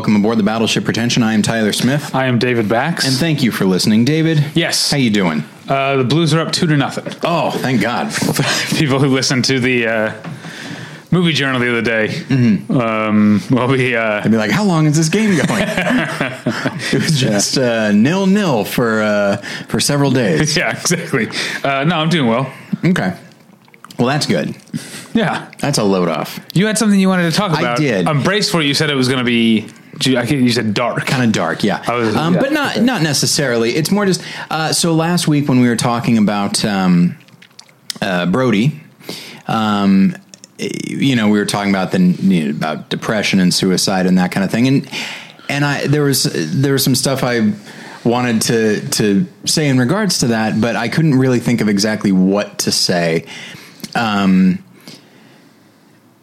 welcome aboard the Battleship Pretension. I am Tyler Smith, I am David Bax. and thank you for listening, David. Yes. how you doing? uh, the Blues are up two to nothing. Oh, thank God. People who listened to the uh, movie journal the other day Mm-hmm. um, will be. Uh, I'd be like, how long is this game going? it was just uh, nil nil for uh, for several days. yeah, exactly. Uh, no, I'm doing well. Okay, well that's good. Yeah. That's a load off. You had something you wanted to talk about. I about. did. I'm braced for it. You said it was going to be. You said dark. kind of dark, yeah. Was- um, yeah, but not okay. not necessarily. It's more just uh, so. Last week when we were talking about um, uh, Brody, um, you know, we were talking about the you know, about depression and suicide and that kind of thing, and and I there was there was some stuff I wanted to to say in regards to that, but I couldn't really think of exactly what to say. Um,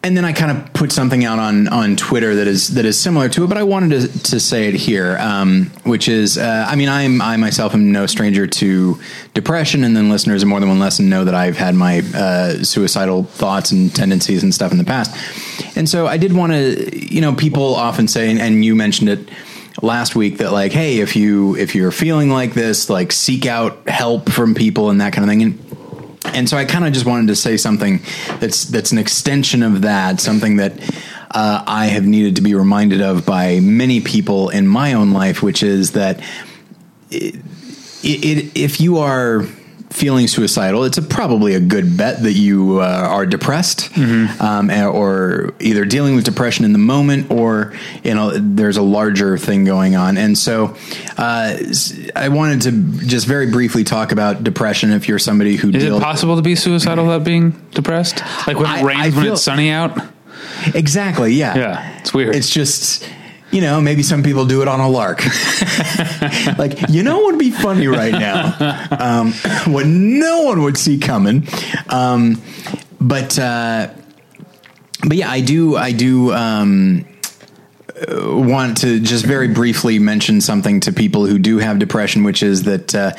and then I kind of put something out on on Twitter that is that is similar to it, but I wanted to, to say it here, um, which is, uh, I mean, I'm I myself am no stranger to depression, and then listeners of more than one lesson know that I've had my uh, suicidal thoughts and tendencies and stuff in the past, and so I did want to, you know, people often say, and, and you mentioned it last week that like, hey, if you if you're feeling like this, like seek out help from people and that kind of thing, and and so I kind of just wanted to say something that's that's an extension of that, something that uh, I have needed to be reminded of by many people in my own life, which is that it, it, if you are feeling suicidal, it's a, probably a good bet that you uh, are depressed, um, or either dealing with depression in the moment, or you know there's a larger thing going on. And so, uh, I wanted to just very briefly talk about depression. If you're somebody who Is deals it possible to be suicidal without being depressed? Like when I- it rains when it's sunny out? exactly, yeah, Yeah, it's weird. It's just. You know, maybe some people do it on a lark. like, you know what would be funny right now? Um, what no one would see coming. Um, but, uh, but yeah, I do, I do, um, uh, want to just very briefly mention something to people who do have depression, which is that, uh,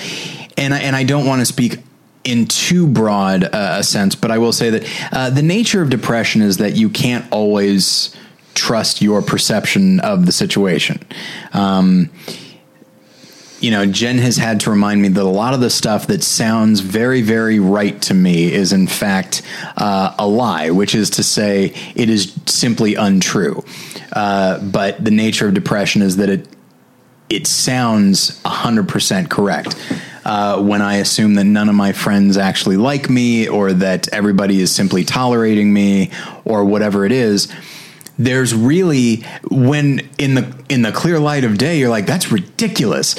and I, and I don't want to speak in too broad uh, a sense, but I will say that uh, the nature of depression is that you can't always trust your perception of the situation. Um, you know, Jen has had to remind me that a lot of the stuff that sounds very, very right to me is in fact uh, a lie, which is to say it is simply untrue. Uh, but the nature of depression is that it it sounds 100% correct. Uh, when I assume that none of my friends actually like me or that everybody is simply tolerating me or whatever it is, there's really when in the in the clear light of day you're like that's ridiculous.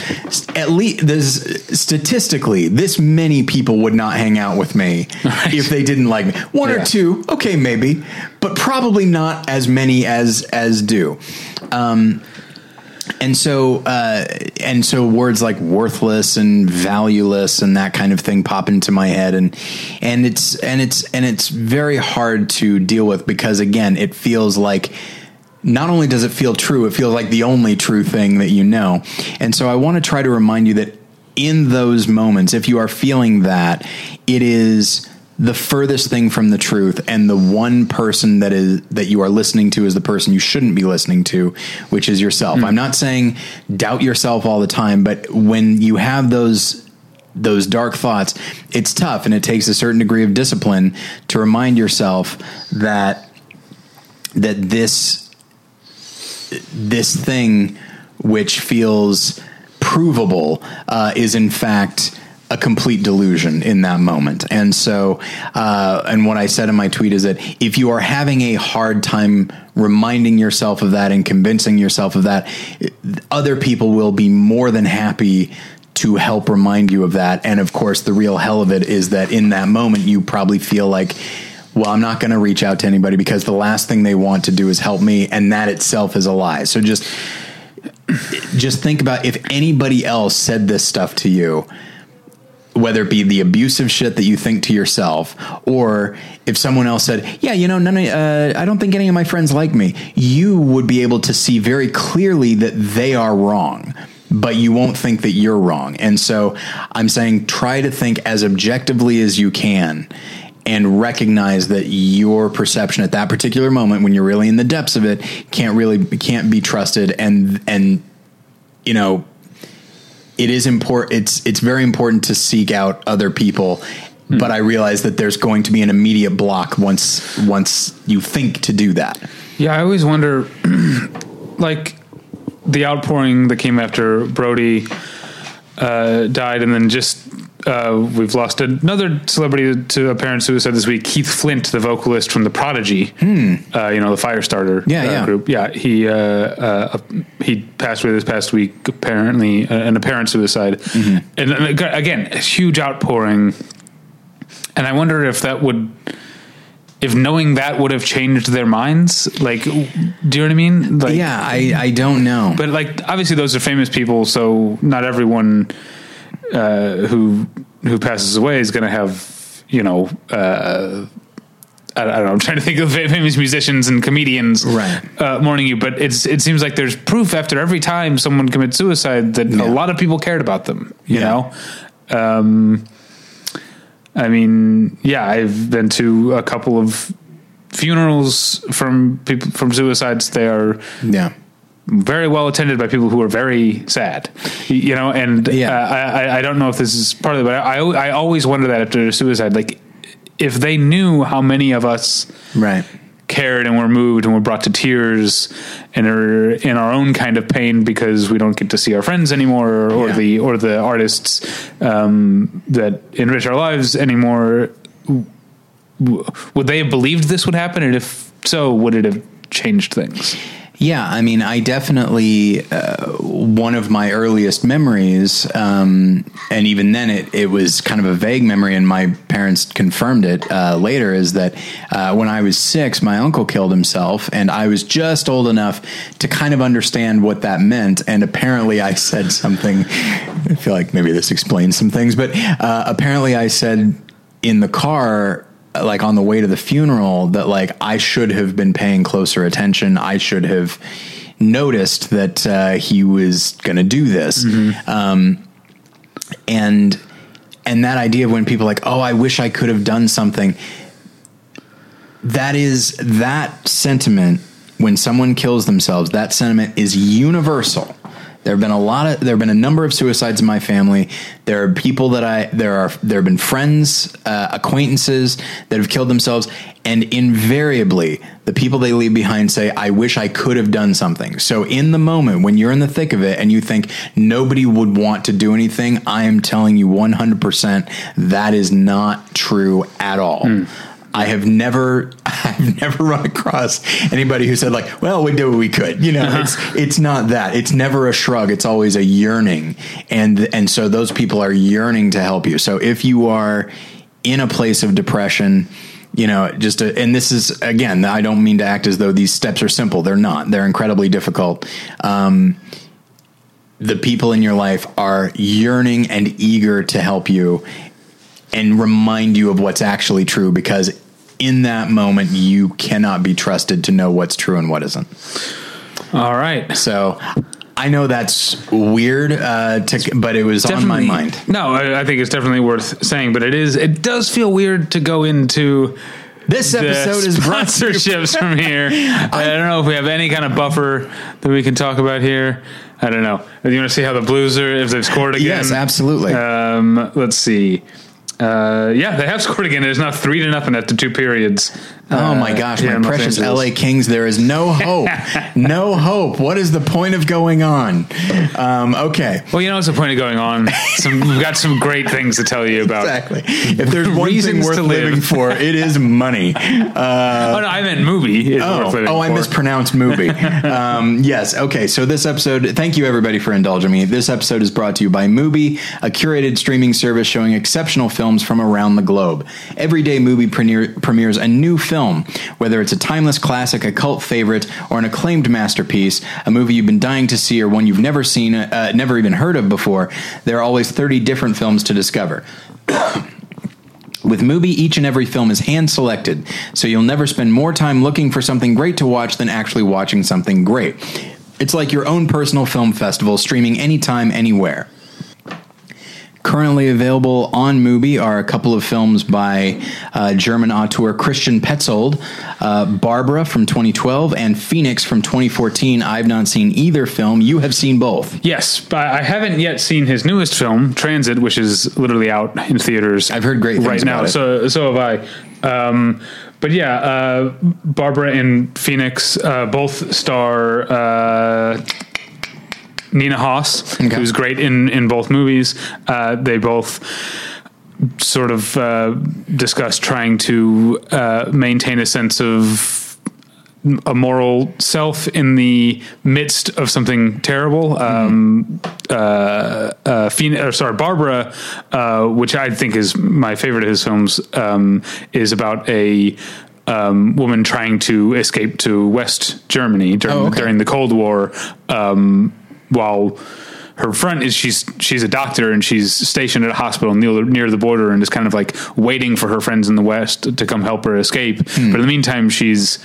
At least there's statistically this many people would not hang out with me if they didn't like me. One or two okay maybe but probably not as many as as do. Um and so uh, and so words like worthless and valueless and that kind of thing pop into my head. And and it's and it's and it's very hard to deal with because again it feels like not only does it feel true it feels like the only true thing that you know. And so i want to try to remind you that in those moments if you are feeling that it is the furthest thing from the truth and the one person that is that you are listening to is the person you shouldn't be listening to which is yourself. I'm not saying doubt yourself all the time but when you have those those dark thoughts it's tough and it takes a certain degree of discipline to remind yourself that that this this thing which feels provable uh, is in fact a complete delusion in that moment. And so, uh, and what I said in my tweet is that if you are having a hard time reminding yourself of that and convincing yourself of that, other people will be more than happy to help remind you of that. And of course, the real hell of it is that in that moment, you probably feel like, well, I'm not going to reach out to anybody because the last thing they want to do is help me. And that itself is a lie. So just, just think about if anybody else said this stuff to you, whether it be the abusive shit that you think to yourself, or if someone else said, "Yeah, you know, none of, uh, I don't think any of my friends like me," you would be able to see very clearly that they are wrong, but you won't think that you're wrong. And so, I'm saying, try to think as objectively as you can, and recognize that your perception at that particular moment when you're really in the depths of it can't really can't be trusted and and you know it is important it's it's very important to seek out other people but I realize that there's going to be an immediate block once once you think to do that. Yeah, I always wonder, like the outpouring that came after Brody uh, died, and then just uh, we've lost another celebrity to apparent suicide this week. Keith Flint, the vocalist from the Prodigy, uh, you know the Firestarter Hmm. Yeah, uh, yeah. group. Yeah, he uh, uh, he passed away this past week. Apparently, uh, an apparent suicide, Mm-hmm. and, and again, a huge outpouring. And I wonder if that would if knowing that would have changed their minds like do you know what i mean like yeah, I, I don't know. but like obviously those are famous people so not everyone uh who who passes away is going to have you know uh I, I don't know. I'm trying to think of famous musicians and comedians Right. uh, mourning you, but it's it seems like there's proof after every time someone commits suicide that Yeah. a lot of people cared about them. You Yeah. know, um, I mean, yeah, I've been to a couple of funerals from people from suicides. They are yeah. Very well attended by people who are very sad, you know. And Yeah. uh, I, I- don't know if this is part of it, but I, I always wonder that after a suicide, like if they knew how many of us Right. cared and were moved and were brought to tears and are in our own kind of pain because we don't get to see our friends anymore or, or Yeah. the or the artists um, that enrich our lives anymore would they have believed this would happen and if so would it have changed things Yeah, I mean, I definitely uh, one of my earliest memories, um, and even then, it it was kind of a vague memory, and my parents confirmed it uh, later. Is that uh, when I was six, my uncle killed himself, and I was just old enough to kind of understand what that meant. And apparently, I said something. I feel like maybe this explains some things, but uh, apparently, I said in the car like on the way to the funeral that like I should have been paying closer attention. I should have noticed that uh, he was going to do this. Um, and and that idea of when people are like, oh, I wish I could have done something. That is that sentiment when someone kills themselves. That sentiment is universal. There have been a lot of there have been a number of suicides in my family. There are people that I there are there have been friends, uh, acquaintances that have killed themselves, and invariably the people they leave behind say, "I wish I could have done something." So in the moment when you're in the thick of it and you think nobody would want to do anything, I am telling you 100% that is not true at all. I have never, I've never run across anybody who said like, "Well, we did what we could." You know, it's it's not that. It's never a shrug. It's always a yearning, and and so those people are yearning to help you. So if you are in a place of depression, you know, just a, and this is again, I don't mean to act as though these steps are simple. They're not. They're incredibly difficult. Um, the people in your life are yearning and eager to help you and remind you of what's actually true because in that moment you cannot be trusted to know what's true and what isn't. all right So I know that's weird, uh, to, but it was on my Definitely- mind. no I, I think it's definitely worth saying but it is it does feel weird to go into This episode is sponsorships from here. I don't know if we have any kind of buffer that we can talk about here. I don't know. Do you want to see how the Blues are if they've scored again? Yes, absolutely. Um, let's see. Uh, yeah, they have scored again. It's now three to nothing after two periods. Oh my Uh, gosh, yeah, my precious LA Kings, there is no hope. no hope. What is the point of going on? Um, okay. Well, you know what's the point of going on? Some, we've got some great things to tell you about. Exactly. If there's one thing worth to live. living for, it is money. oh no, I meant movie. Oh, oh, I for. mispronounced movie. um, yes. Okay. So this episode, thank you everybody for indulging me. This episode is brought to you by Mubi, a curated streaming service showing exceptional films from around the globe. Every day, Mubi premiere, premieres a new film, whether it's a timeless classic, a cult favorite, or an acclaimed masterpiece, a movie you've been dying to see or one you've never seen, uh, never even heard of before. There are always 30 different films to discover. With Mubi, each and every film is hand selected, so you'll never spend more time looking for something great to watch than actually watching something great. It's like your own personal film festival, streaming anytime, anywhere. Currently available on Mubi are a couple of films by uh, German auteur Christian Petzold, uh, Barbara from 2012 and Phoenix from 2014. I've not seen either film. You have seen both. Yes, but I haven't yet seen his newest film, Transit, which is literally out in theaters. I've heard great things right now. it. So so have I. Um, but yeah, uh, Barbara and Phoenix uh, both star. Nina Hoss, Okay. who's great in, in both movies. Uh, they both sort of uh, discuss trying to uh, maintain a sense of a moral self in the midst of something terrible. Um, uh, uh, or sorry, Barbara, uh, which I think is my favorite of his films, um, is about a um, woman trying to escape to West Germany during, Oh, okay. during the Cold War, um, while her front is she's she's a doctor and she's stationed at a hospital near the, near the border and is kind of like waiting for her friends in the West to come help her escape. Hmm. But in the meantime, she's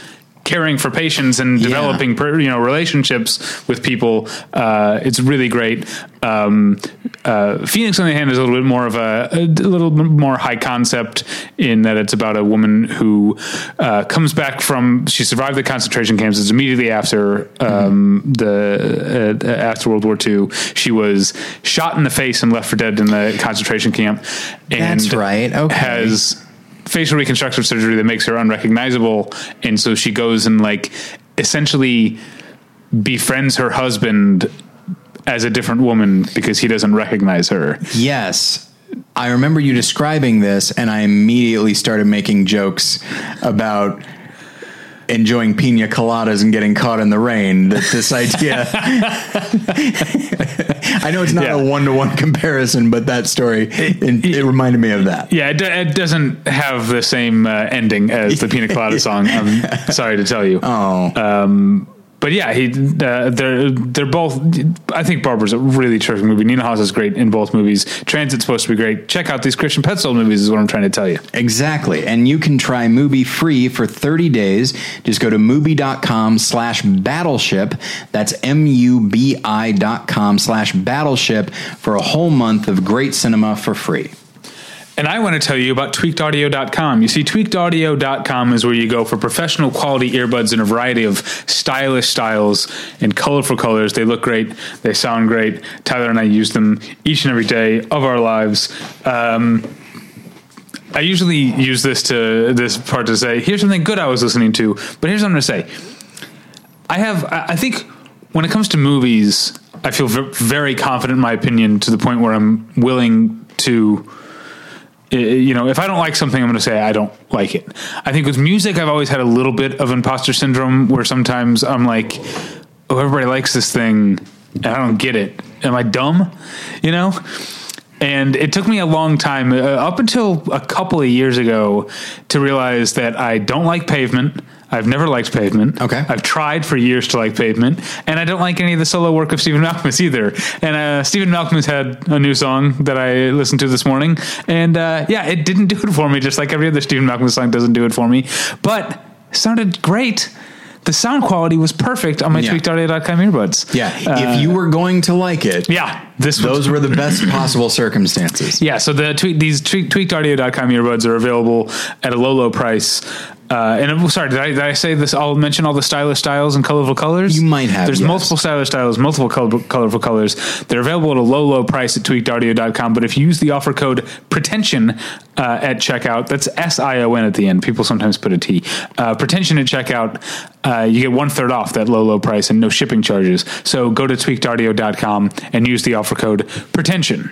caring for patients and Yeah. developing per, you know relationships with people. Uh, it's really great. Um, uh, Phoenix, on the hand, is a little bit more of a, a little more high concept in that it's about a woman who uh, comes back from she survived the concentration camps. It's immediately after um, the uh, after World War II. She was shot in the face and left for dead in the concentration camp. And That's right. Okay. Has facial reconstructive surgery that makes her unrecognizable, and so she goes and like essentially befriends her husband as a different woman because he doesn't recognize her. Yes. I remember you describing this, and I immediately started making jokes about enjoying pina coladas and getting caught in the rain. That this idea. I know it's not Yeah. a one to one comparison, but that story it, it reminded me of that. Yeah, it, it doesn't have the same uh, ending as the Pina Colada song. I'm sorry to tell you. Oh, But yeah, he uh, they're they're both. I think Barbara's a really terrific movie. Nina Hoss is great in both movies. Transit's supposed to be great. Check out these Christian Petzold movies. Is what I'm trying to tell you. Exactly. And you can try Mubi free for 30 days. Just go to Mubi.com slash battleship. That's M-U-B-I dot com slash battleship for a whole month of great cinema for free. And I want to tell you about tweakedaudio.com. You see, tweakedaudio.com is where you go for professional quality earbuds in a variety of stylish styles and colorful colors. They look great, they sound great. Tyler and I use them each and every day of our lives. Um, I usually use this to this part to say, here's something good I was listening to, but here's what I'm going to say. I have, I think when it comes to movies, I feel very confident in my opinion to the point where I'm willing to you know, if I don't like something, I'm going to say I don't like it. I think with music, I've always had a little bit of imposter syndrome where sometimes I'm like, oh, everybody likes this thing and I don't get it. Am I dumb? You know? And it took me a long time, uh, up until a couple of years ago, to realize that I don't like pavement. I've never liked pavement. Okay. I've tried for years to like pavement, and I don't like any of the solo work of Stephen Malkmus either. And uh, Stephen Malkmus had a new song that I listened to this morning, and uh, yeah, it didn't do it for me, just like every other Stephen Malkmus song doesn't do it for me. But it sounded great. The sound quality was perfect on my Yeah. tweakedaudio.com earbuds. Yeah. if you were going to like it, Uh, Yeah, this those were the best possible circumstances. yeah, so the tweak, these tweak, tweakedaudio.com earbuds are available at a low, low price. Uh, and it, sorry, did I, did I say this? I'll mention all the stylish styles and colorful colors. You might have, There's yes. multiple stylish styles, multiple color, colorful colors. They're available at a low, low price at tweakedaudio.com. But if you use the offer code pretension uh, at checkout, that's S I O N at the end. People sometimes put a T. Uh, pretension at checkout, uh, you get one third off that low, low price and no shipping charges. So go to tweakedaudio.com and use the offer code pretension.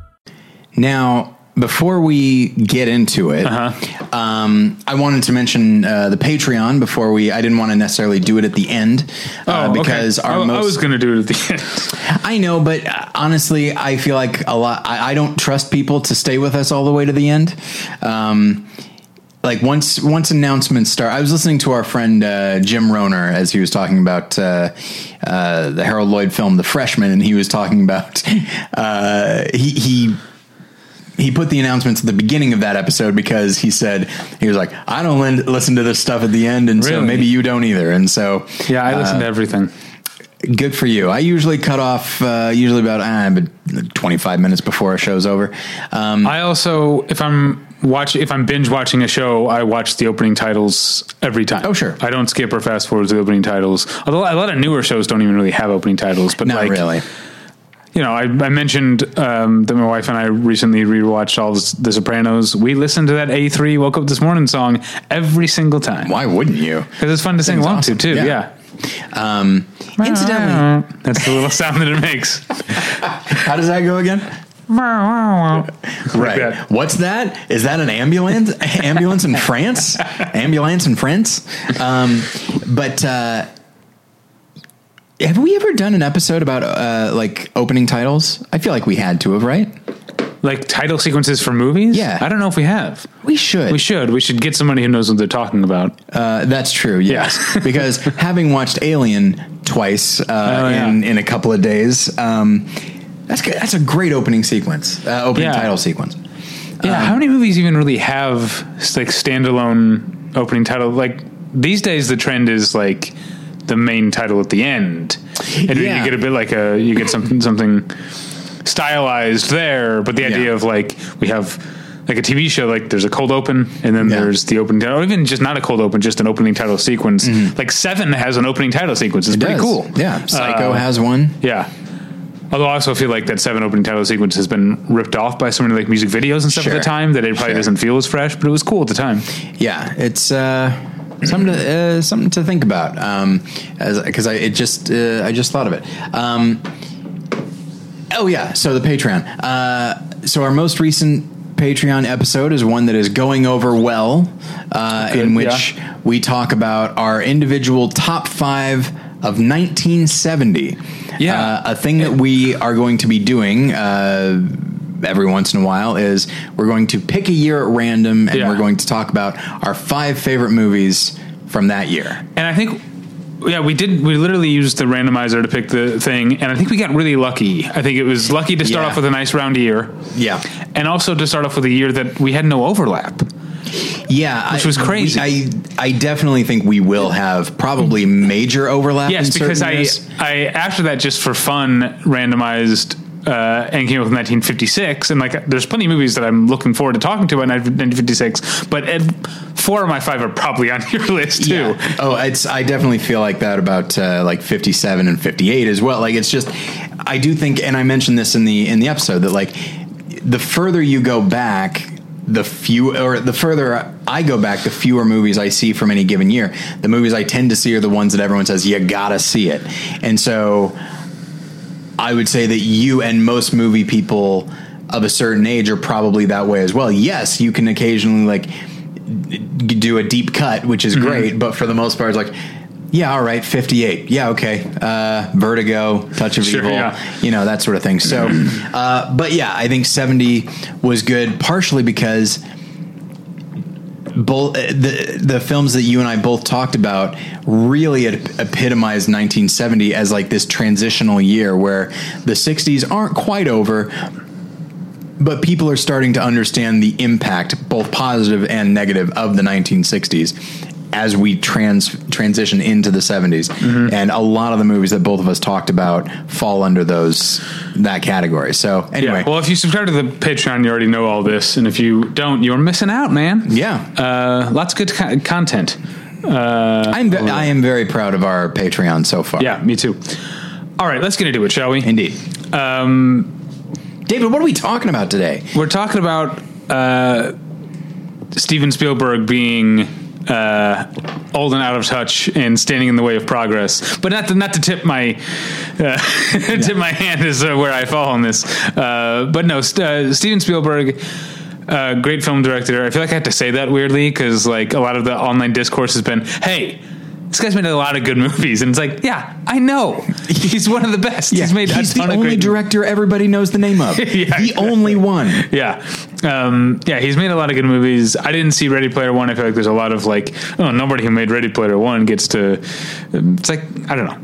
Now, before we get into it, Uh-huh. Um, I wanted to mention uh, the Patreon before we. I didn't want to necessarily do it at the end uh, Oh, okay. because our I, I was going to do it at the end. I know, but uh, honestly, I feel like a lot. I, I don't trust people to stay with us all the way to the end. Um, like once once announcements start, I was listening to our friend uh, Jim Rohner as he was talking about uh, uh, the Harold Lloyd film The Freshman, and he was talking about uh, he he he put the announcements at the beginning of that episode because he said he was like I don't lin- listen to this stuff at the end, and so maybe you don't either, and so Yeah, I listen to everything. Good for you. I usually cut off uh, usually about uh, 25 minutes before a show's over. Um, I also, if I'm watch, if I'm binge watching a show, I watch the opening titles every time. Oh, sure. I don't skip or fast forward to the opening titles. Although a lot of newer shows don't even really have opening titles. But not like, really. You know, I, I mentioned um, that my wife and I recently rewatched all The Sopranos. We listened to that A3 Woke Up This Morning song every single time. Why wouldn't you? Because it's fun to sing along awesome. to, too. Yeah. Yeah. Um, incidentally, That's the little sound that it makes. how does that go again? right. That. What's that? Is that an ambulance? ambulance in France? Ambulance in France? Um, but uh, have we ever done an episode about uh, like opening titles? I feel like we had to have, right? Like title sequences for movies? Yeah. I don't know if we have. We should. We should. We should get somebody who knows what they're talking about. Uh, that's true. Yes, Yeah. because having watched Alien twice uh, Oh, yeah. in in a couple of days, um, that's good. That's a great opening sequence, uh, opening Yeah. title sequence. Yeah, Um, how many movies even really have like standalone opening title? Like these days, the trend is like the main title at the end, and Yeah. you get a bit like a you get something something stylized there. But the idea Yeah. of like we have like a TV show, like there's a cold open, and then Yeah. there's the opening title, or even just not a cold open, just an opening title sequence. Like Seven has an opening title sequence. It's pretty Does. cool. Yeah, Psycho Uh, has one. Yeah. Although I also feel like that seven opening title sequence has been ripped off by so many like music videos and stuff Sure. at the time that it probably Sure. doesn't feel as fresh, but it was cool at the time. Yeah, it's uh, something to uh, something to think about. Um, because I it just uh, I just thought of it. Um, oh yeah, so the Patreon. Uh, so our most recent Patreon episode is one that is going over well, uh, Good, in which we talk about our individual top five of 1970. Yeah. uh, a thing that we are going to be doing. Uh, Every once in a while, is we're going to pick a year at random and Yeah. we're going to talk about our five favorite movies from that year. And I think yeah, we did we literally used the randomizer to pick the thing and I think we got really lucky. I think it was lucky to start Yeah. off with a nice round year. Yeah. And also to start off with a year that we had no overlap. Yeah, Which I- was crazy. I I definitely think we will have probably major overlap. Yes, in because I years. I after that just for fun randomized uh, and came up with 1956, and like there's plenty of movies that I'm looking forward to talking to about 1956, but uh, four of my five are probably on your list too. Yeah. Oh, it's I definitely feel like that about uh, like 57 and 58 as well. Like it's just I do think and I mentioned this in the in the episode that like the further you go back the few or the further I go back the fewer movies I see from any given year. The movies I tend to see are the ones that everyone says you got to see it. And so I would say that you and most movie people of a certain age are probably that way as well. Yes, you can occasionally like do a deep cut, which is great, but for the most part, it's like, yeah, all right, 58. Yeah, okay. Uh, Vertigo, Touch of Sure, Evil, yeah. you know, that sort of thing. So, uh, but yeah, I think 70 was good, partially because both uh, the the films that you and I both talked about really ep- epitomized 1970 as like this transitional year where the 60s aren't quite over but people are starting to understand the impact both positive and negative of the 1960s as we trans transition into the 70s and a lot of the movies that both of us talked about fall under those that category so anyway Yeah. Well, if you subscribe to the Patreon, you already know all this, and if you don't, you're missing out, man. yeah Uh, lots of good co- content. Uh, I'm ve- I am very proud of our Patreon so far yeah, me too. All right, let's get into it, shall we? Indeed. Um, David, what are we talking about today? We're talking about uh, Steven Spielberg being uh, old and out of touch and standing in the way of progress. But not to, not to tip my uh, tip my hand is uh, where I fall on this. Uh, but no, St- uh, Steven Spielberg uh, great film director. I feel like I have to say that weirdly because like a lot of the online discourse has been, "Hey, this guy's made a lot of good movies," and it's like, yeah, I know he's one of the best. He's made he's a the of only director everybody knows the name of. Yeah, the exactly. only one. Yeah. Um, yeah, he's made a lot of good movies. I didn't see Ready Player One. I feel like there's a lot of like, oh, nobody who made Ready Player One gets to. It's like I don't know.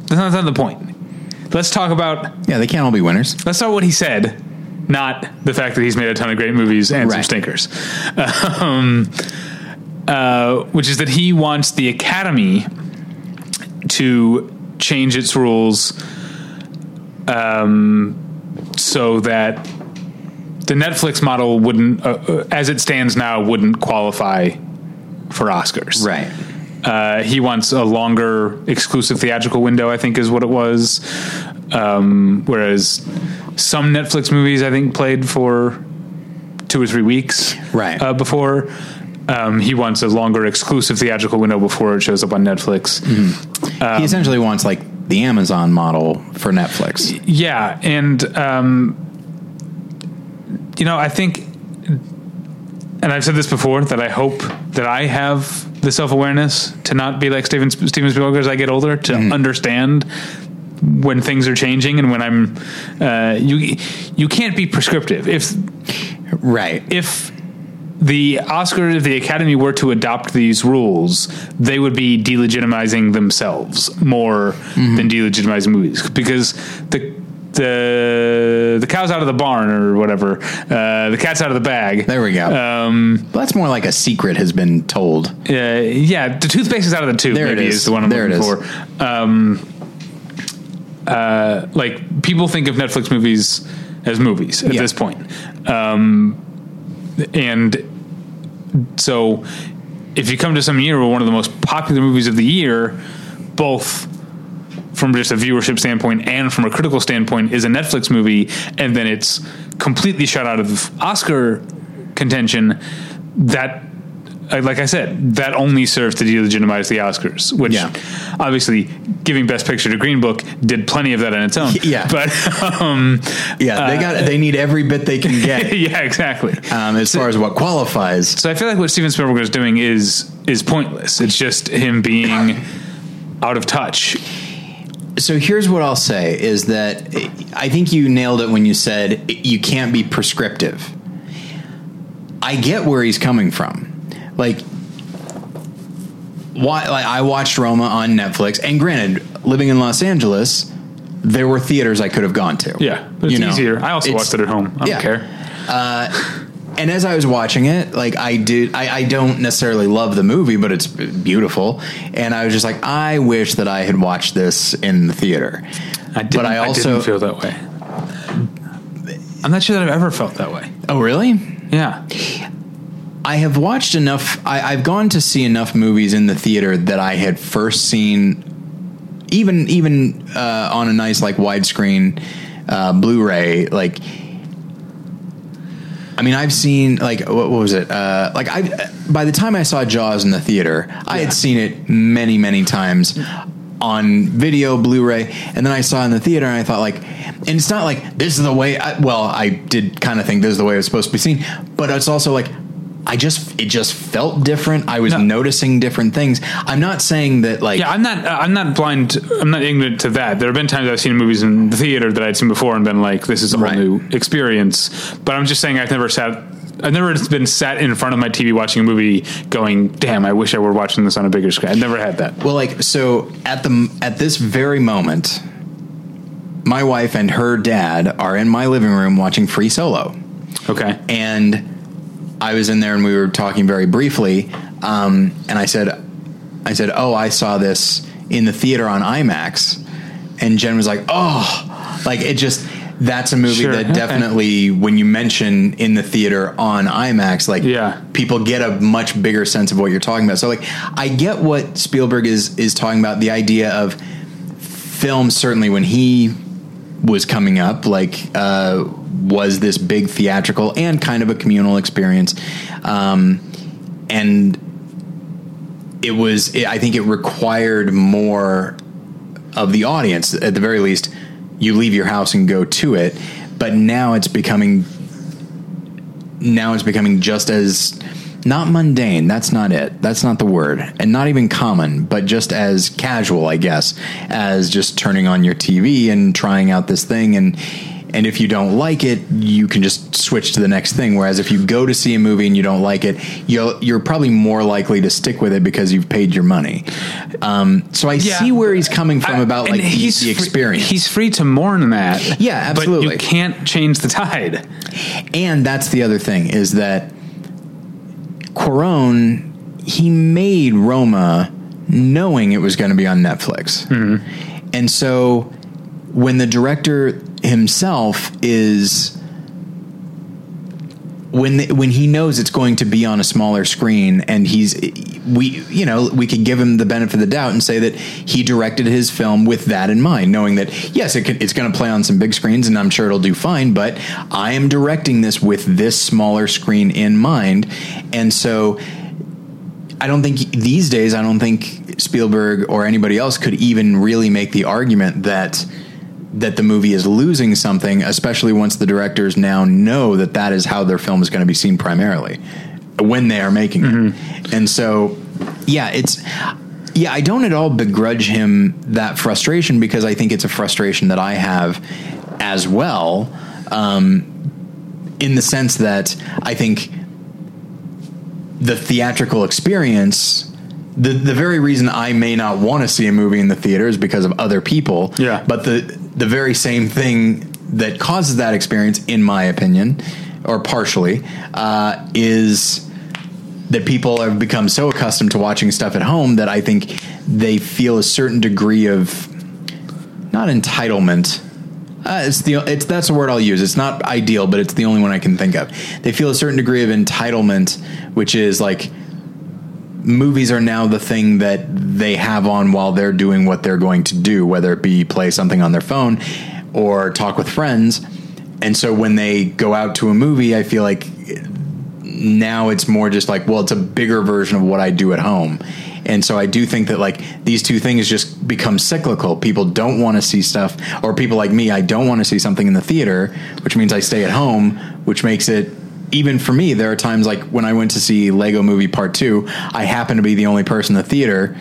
That's not, that's not the point. Let's talk about. Yeah, they can't all be winners. Let's start what he said, not the fact that he's made a ton of great movies and some stinkers. Um, uh, which is that he wants the Academy to change its rules um, so that the Netflix model wouldn't, uh, uh, as it stands now, wouldn't qualify for Oscars. Right. Uh, he wants a longer exclusive theatrical window, I think is what it was. Um, whereas some Netflix movies, I think, played for two or three weeks Right. uh, before. Um, he wants a longer exclusive theatrical window before it shows up on Netflix. Um, he essentially wants like the Amazon model for Netflix. Yeah, and um, you know, I think, and I've said this before that I hope that I have the self awareness to not be like Steven Steven Spielberg as I get older to understand when things are changing and when I'm uh, you you can't be prescriptive if Right. if the Oscar, if the Academy were to adopt these rules, they would be delegitimizing themselves more than delegitimizing movies because the the the cow's out of the barn or whatever, uh, the cat's out of the bag. There we go. Um, Well, that's more like a secret has been told. uh, yeah, the toothpaste is out of the tube. There it maybe is. is the one I'm There looking is. for. Um, uh, like people think of Netflix movies as movies at Yeah. this point, um, and so if you come to some year where one of the most popular movies of the year, both from just a viewership standpoint and from a critical standpoint, is a Netflix movie, and then it's completely shut out of Oscar contention, that, like I said, that only serves to delegitimize the Oscars, which Yeah. obviously giving Best Picture to Green Book did plenty of that on its own. Yeah. But, um, Yeah, they got they need every bit they can get yeah, exactly. um, as far as what qualifies. So I feel like what Steven Spielberg is doing is is pointless. It's just him being out of touch. So here's what I'll say is that I think you nailed it when you said you can't be prescriptive. I get where he's coming from. Like why like I watched Roma on Netflix and granted living in Los Angeles there were theaters I could have gone to. Yeah, it's You know, easier. I also it's- watched it at home. I don't care. Uh, and as I was watching it, like I did, I, I don't necessarily love the movie, but it's beautiful. And I was just like, I wish that I had watched this in the theater. I but I also, didn't feel that way. I'm not sure that I've ever felt that way. oh really? Yeah, I have watched enough. I, I've gone to see enough movies in the theater that I had first seen, even even uh, on a nice like widescreen uh, Blu-ray. Like, I mean, I've seen like what, what was it? Uh, like I, by the time I saw Jaws in the theater, I had seen it many many times on video Blu-ray, and then I saw it in the theater, and I thought like, and it's not like this is the way. I, well, I did kind of think this is the way it was supposed to be seen, but it's also like. I just it just felt different. I was No. noticing different things. I'm not saying that like yeah. I'm not. Uh, I'm not blind. I'm not ignorant to that. There have been times I've seen movies in the theater that I'd seen before and been like, "This is a whole Right. new experience." But I'm just saying, I've never sat. I've never been sat in front of my TV watching a movie, going, "Damn, I wish I were watching this on a bigger screen." I've never had that. Well, like so at the at this very moment, my wife and her dad are in my living room watching Free Solo, Okay. and I was in there and we were talking very briefly, um, and I said, I said, oh, I saw this in the theater on IMAX, and Jen was like, oh, like it just. That's a movie Sure, that definitely, when you mention in the theater on IMAX, like Yeah. people get a much bigger sense of what you're talking about. So like I get what Spielberg is is talking about the idea of film certainly when he was coming up like uh, was this big theatrical and kind of a communal experience. Um, and it was it, I think it required more of the audience. At the very least you leave your house and go to it. But now it's becoming now it's becoming just as not mundane. That's not it. That's not the word, and not even common, but just as casual, I guess, as just turning on your TV and trying out this thing and. And if you don't like it, you can just switch to the next thing. Whereas if you go to see a movie and you don't like it, you'll, you're probably more likely to stick with it because you've paid your money. Um, so I Yeah. see where he's coming from I- about like the, he's the free- experience. he's free to mourn that. Yeah, absolutely. But you can't change the tide. And that's the other thing is that Cuarón he made Roma knowing it was going to be on Netflix, mm-hmm. and so when the director himself is when the, when he knows it's going to be on a smaller screen and he's we you know we could give him the benefit of the doubt and say that he directed his film with that in mind knowing that yes it can, it's going to play on some big screens and I'm sure it'll do fine but I am directing this with this smaller screen in mind. And so I don't think these days I don't think Spielberg or anybody else could even really make the argument that that the movie is losing something, especially once the directors now know that that is how their film is going to be seen primarily when they are making it. And so, yeah, it's yeah, I don't at all begrudge him that frustration because I think it's a frustration that I have as well. Um, in the sense that I think the theatrical experience the the very reason I may not want to see a movie in the theater is because of other people. Yeah. But the the very same thing that causes that experience, in my opinion, or partially, uh, is that people have become so accustomed to watching stuff at home that I think they feel a certain degree of not entitlement. Uh, it's the it's that's the word I'll use. It's not ideal, but it's the only one I can think of. They feel a certain degree of entitlement, which is like movies are now the thing that they have on while they're doing what they're going to do, whether it be play something on their phone or talk with friends. And so when they go out to a movie, I feel like now it's more just like, well, it's a bigger version of what I do at home. And so I do think that like these two things just become cyclical. People don't want to see stuff, or people like me, I don't want to see something in the theater, which means I stay at home, which makes it even for me. There are times like when I went to see Lego Movie Part Two, I happen to be the only person in the theater,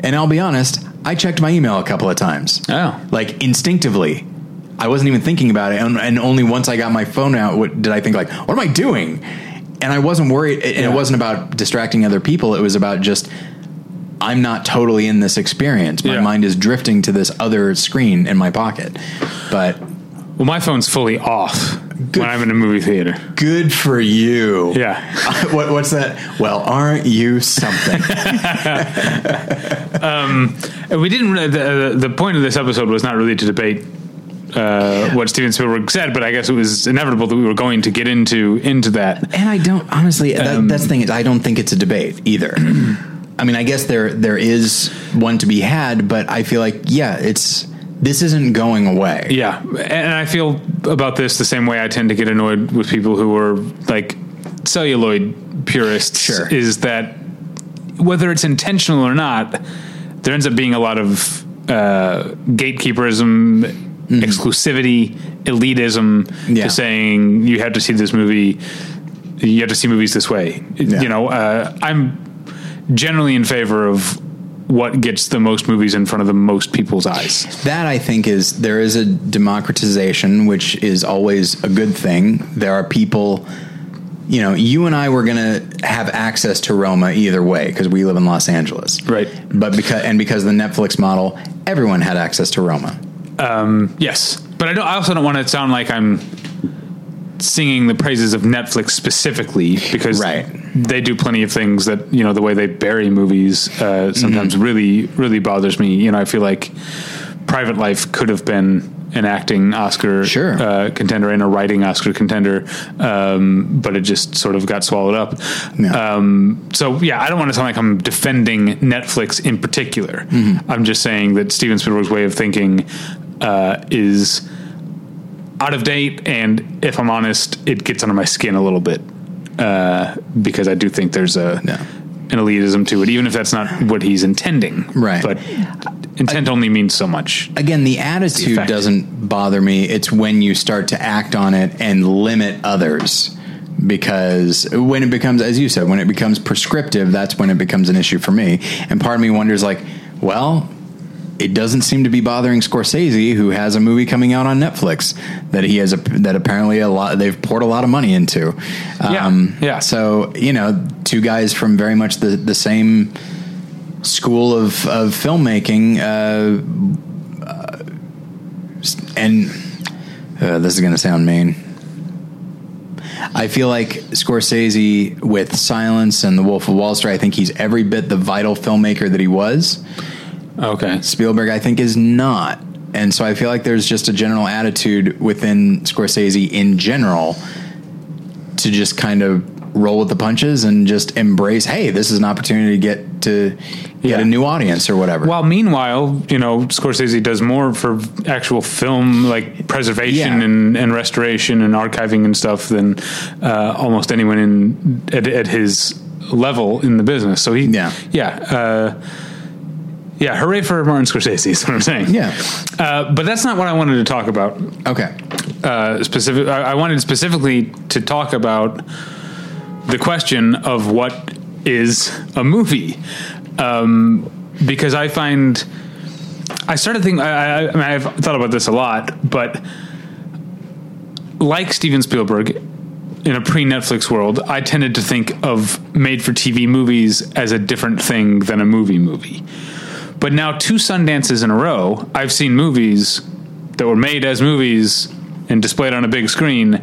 and I'll be honest, I checked my email a couple of times, Oh. like instinctively. I wasn't even thinking about it, and, and only once I got my phone out what, did I think like, "What am I doing?" And I wasn't worried, and Yeah. it wasn't about distracting other people. It was about just I'm not totally in this experience. My Yeah. mind is drifting to this other screen in my pocket. But Well, my phone's fully off when I'm in a movie theater. good for you. Yeah. what, what's that? Well, aren't you something? And we didn't. really- The, the point of this episode was not really to debate uh, what Steven Spielberg said, but I guess it was inevitable that we were going to get into into that. And I don't honestly. That, Um, that's the thing is, I don't think it's a debate either. I mean, I guess there there is one to be had, but I feel like yeah, it's this isn't going away. Yeah, and I feel about this the same way I tend to get annoyed with people who are like celluloid purists. Sure. is that whether it's intentional or not, there ends up being a lot of uh, gatekeeperism, exclusivity, elitism Mm-hmm. Yeah. to saying you have to see this movie. You have to see movies this way. Yeah. You know, uh, I'm generally in favor of what gets the most movies in front of the most people's eyes. That I think is there is a democratization, which is always a good thing. There are people, you know, you and I were going to have access to Roma either way because we live in Los Angeles, Right. But because and because of the Netflix model, everyone had access to Roma. Um, Yes, but I don't. I also don't want to sound like I'm singing the praises of Netflix specifically because Right. They do plenty of things that you know the way they bury movies uh, sometimes Mm-hmm. really really bothers me. You know, I feel like Private Life could have been an acting Oscar Sure. uh, contender and a writing Oscar contender, um, but it just sort of got swallowed up. Yeah. Um, so yeah, I don't want to sound like I'm defending Netflix in particular. Mm-hmm. I'm just saying that Steven Spielberg's way of thinking uh, is out of date, and if I'm honest, it gets under my skin a little bit uh, because I do think there's a Yeah. an elitism to it, even if that's not what he's intending. Right. But intent only means so much. again, the attitude effect. doesn't bother me. It's when you start to act on it and limit others. Because when it becomes, as you said, when it becomes prescriptive, that's when it becomes an issue for me. And part of me wonders, like, well, it doesn't seem to be bothering Scorsese, who has a movie coming out on Netflix that he has a that apparently a lot they've poured a lot of money into. Um, Yeah, yeah. So you know, two guys from very much the the same school of of filmmaking, uh, uh, and uh, this is going to sound mean. I feel like Scorsese with Silence and The Wolf of Wall Street. I think he's every bit the vital filmmaker that he was. Okay. Spielberg, I think, is not. And so I feel like there's just a general attitude within Scorsese in general to just kind of roll with the punches and just embrace, hey, this is an opportunity to get to get Yeah. a new audience or whatever. While meanwhile, you know, Scorsese does more for actual film like preservation Yeah. and, and restoration and archiving and stuff than uh, almost anyone in at, at his level in the business. So he, Yeah. yeah, uh, yeah. Hooray for Martin Scorsese! Is what I'm saying. Yeah. uh, but that's not what I wanted to talk about. okay. uh, specific. I I wanted specifically to talk about the question of what is a movie, um, because I find I started thinking. I, I, I mean, I've thought about this a lot, but like Steven Spielberg. In a pre-Netflix world, I tended to think of made-for-TV movies as a different thing than a movie movie. But now, two Sundances in a row, I've seen movies that were made as movies and displayed on a big screen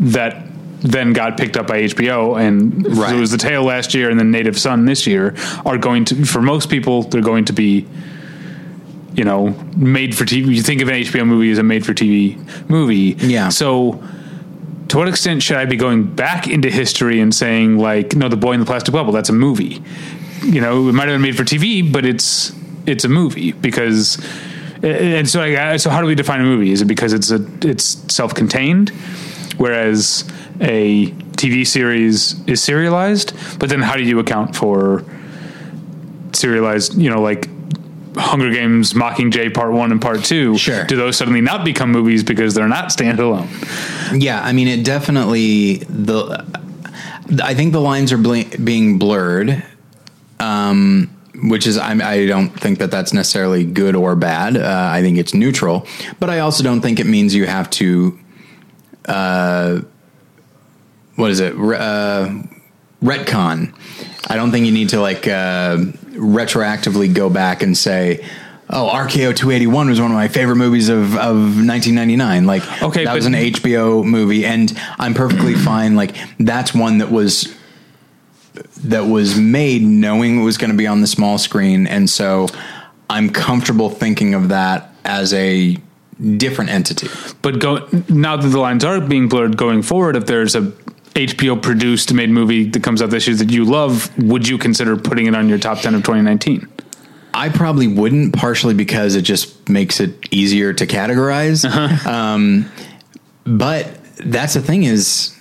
that then got picked up by HBO and Right. it was the Tale last year and then Native Son this year are going to for most people they're going to be you know made for TV you think of an HBO movie as a made for TV movie Yeah. so to what extent should I be going back into history and saying like no the boy in the plastic bubble that's a movie you know it might have been made for TV but it's it's a movie because and so I, so how do we define a movie is it because it's a it's self-contained whereas a TV series is serialized but then how do you account for serialized you know like Hunger Games Mockingjay Part 1 and Part 2 Sure. do those suddenly not become movies because they're not standalone Yeah, I mean, it definitely the. I think the lines are bl- being blurred, um, which is I'm, I don't think that that's necessarily good or bad. Uh, I think it's neutral, but I also don't think it means you have to. Uh, what is it? Uh, retcon. I don't think you need to like uh, retroactively go back and say. Oh, RKO 281 was one of my favorite movies of, of 1999. Like, Okay, that was an HBO movie, and I'm perfectly fine. Like, that's one that was that was made knowing it was going to be on the small screen, and so I'm comfortable thinking of that as a different entity. But go now that the lines are being blurred going forward, if there's a HBO produced made movie that comes out this year that you love, would you consider putting it on your top ten of 2019? I probably wouldn't, partially because it just makes it easier to categorize. Um, but that's the thing is,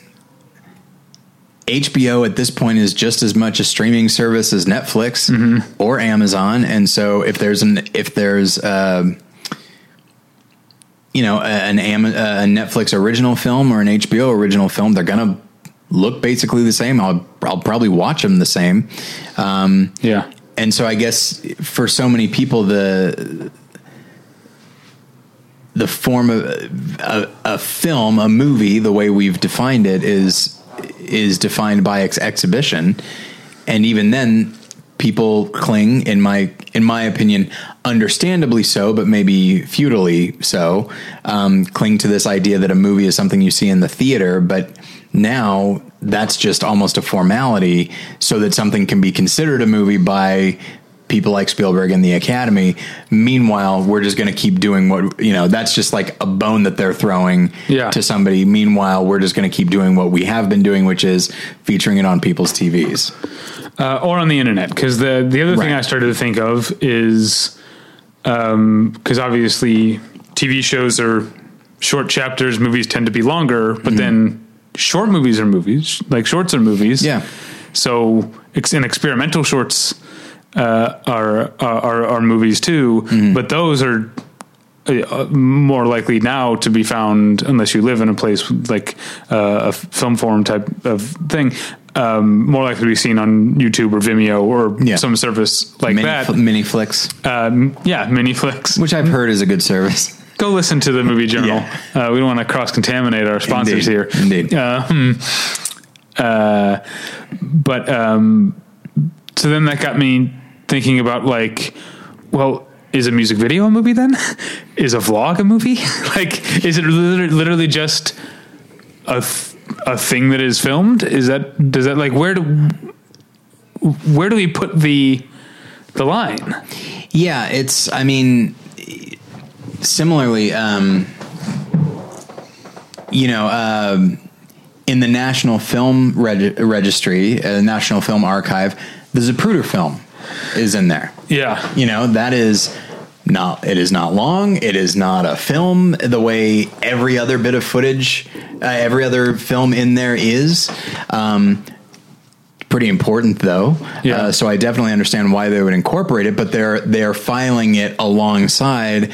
HBO at this point is just as much a streaming service as Netflix or Amazon, and so if there's an if there's um you know a- an Am- a Netflix original film or an HBO original film, they're gonna look basically the same. I'll I'll probably watch them the same. Um, Yeah. and so I guess for so many people, the the form of a, a film, a movie, the way we've defined it is is defined by ex- exhibition, and even then, people cling, in my in my opinion, understandably so, but maybe futilely so, um, cling to this idea that a movie is something you see in the theater, but now that's just almost a formality so that something can be considered a movie by people like Spielberg and the Academy. Meanwhile, we're just going to keep doing what, you know, that's just like a bone that they're throwing Yeah. to somebody. Meanwhile, we're just going to keep doing what we have been doing, which is featuring it on people's TVs. uh, or on the internet. Because the the other thing I started to think of is because obviously TV shows are short chapters, movies tend to be longer, but then short movies are movies, like shorts are movies. Yeah. So in experimental shorts. Uh, are, are are movies too, Mm-hmm. but those are. Uh, more likely now to be found unless you live in a place like uh, a film forum type of thing. Um, more likely to be seen on YouTube or Vimeo or Yeah. some service like mini, that. fl- mini flicks, um, yeah, mini flicks. which I've heard is a good service. Go listen to the movie journal. Yeah. Uh, we don't want to cross contaminate our sponsors Indeed. here. Indeed. Um, uh, but um, so then that got me thinking about like, well, is a music video a movie then? is a vlog a movie? like, is it literally, just a th- a thing that is filmed? Is that does that like where do where do we put the the line? Yeah, it's. I mean, similarly, um, you know, um, in the National Film Reg- Registry, uh, National Film Archive, the Zapruder film is in there. Yeah, You know, that is not. It is not long. It is not a film the way every other bit of footage, uh, every other film in there is. Um, pretty important though. Yeah. Uh, so I definitely understand why they would incorporate it, but they're they're filing it alongside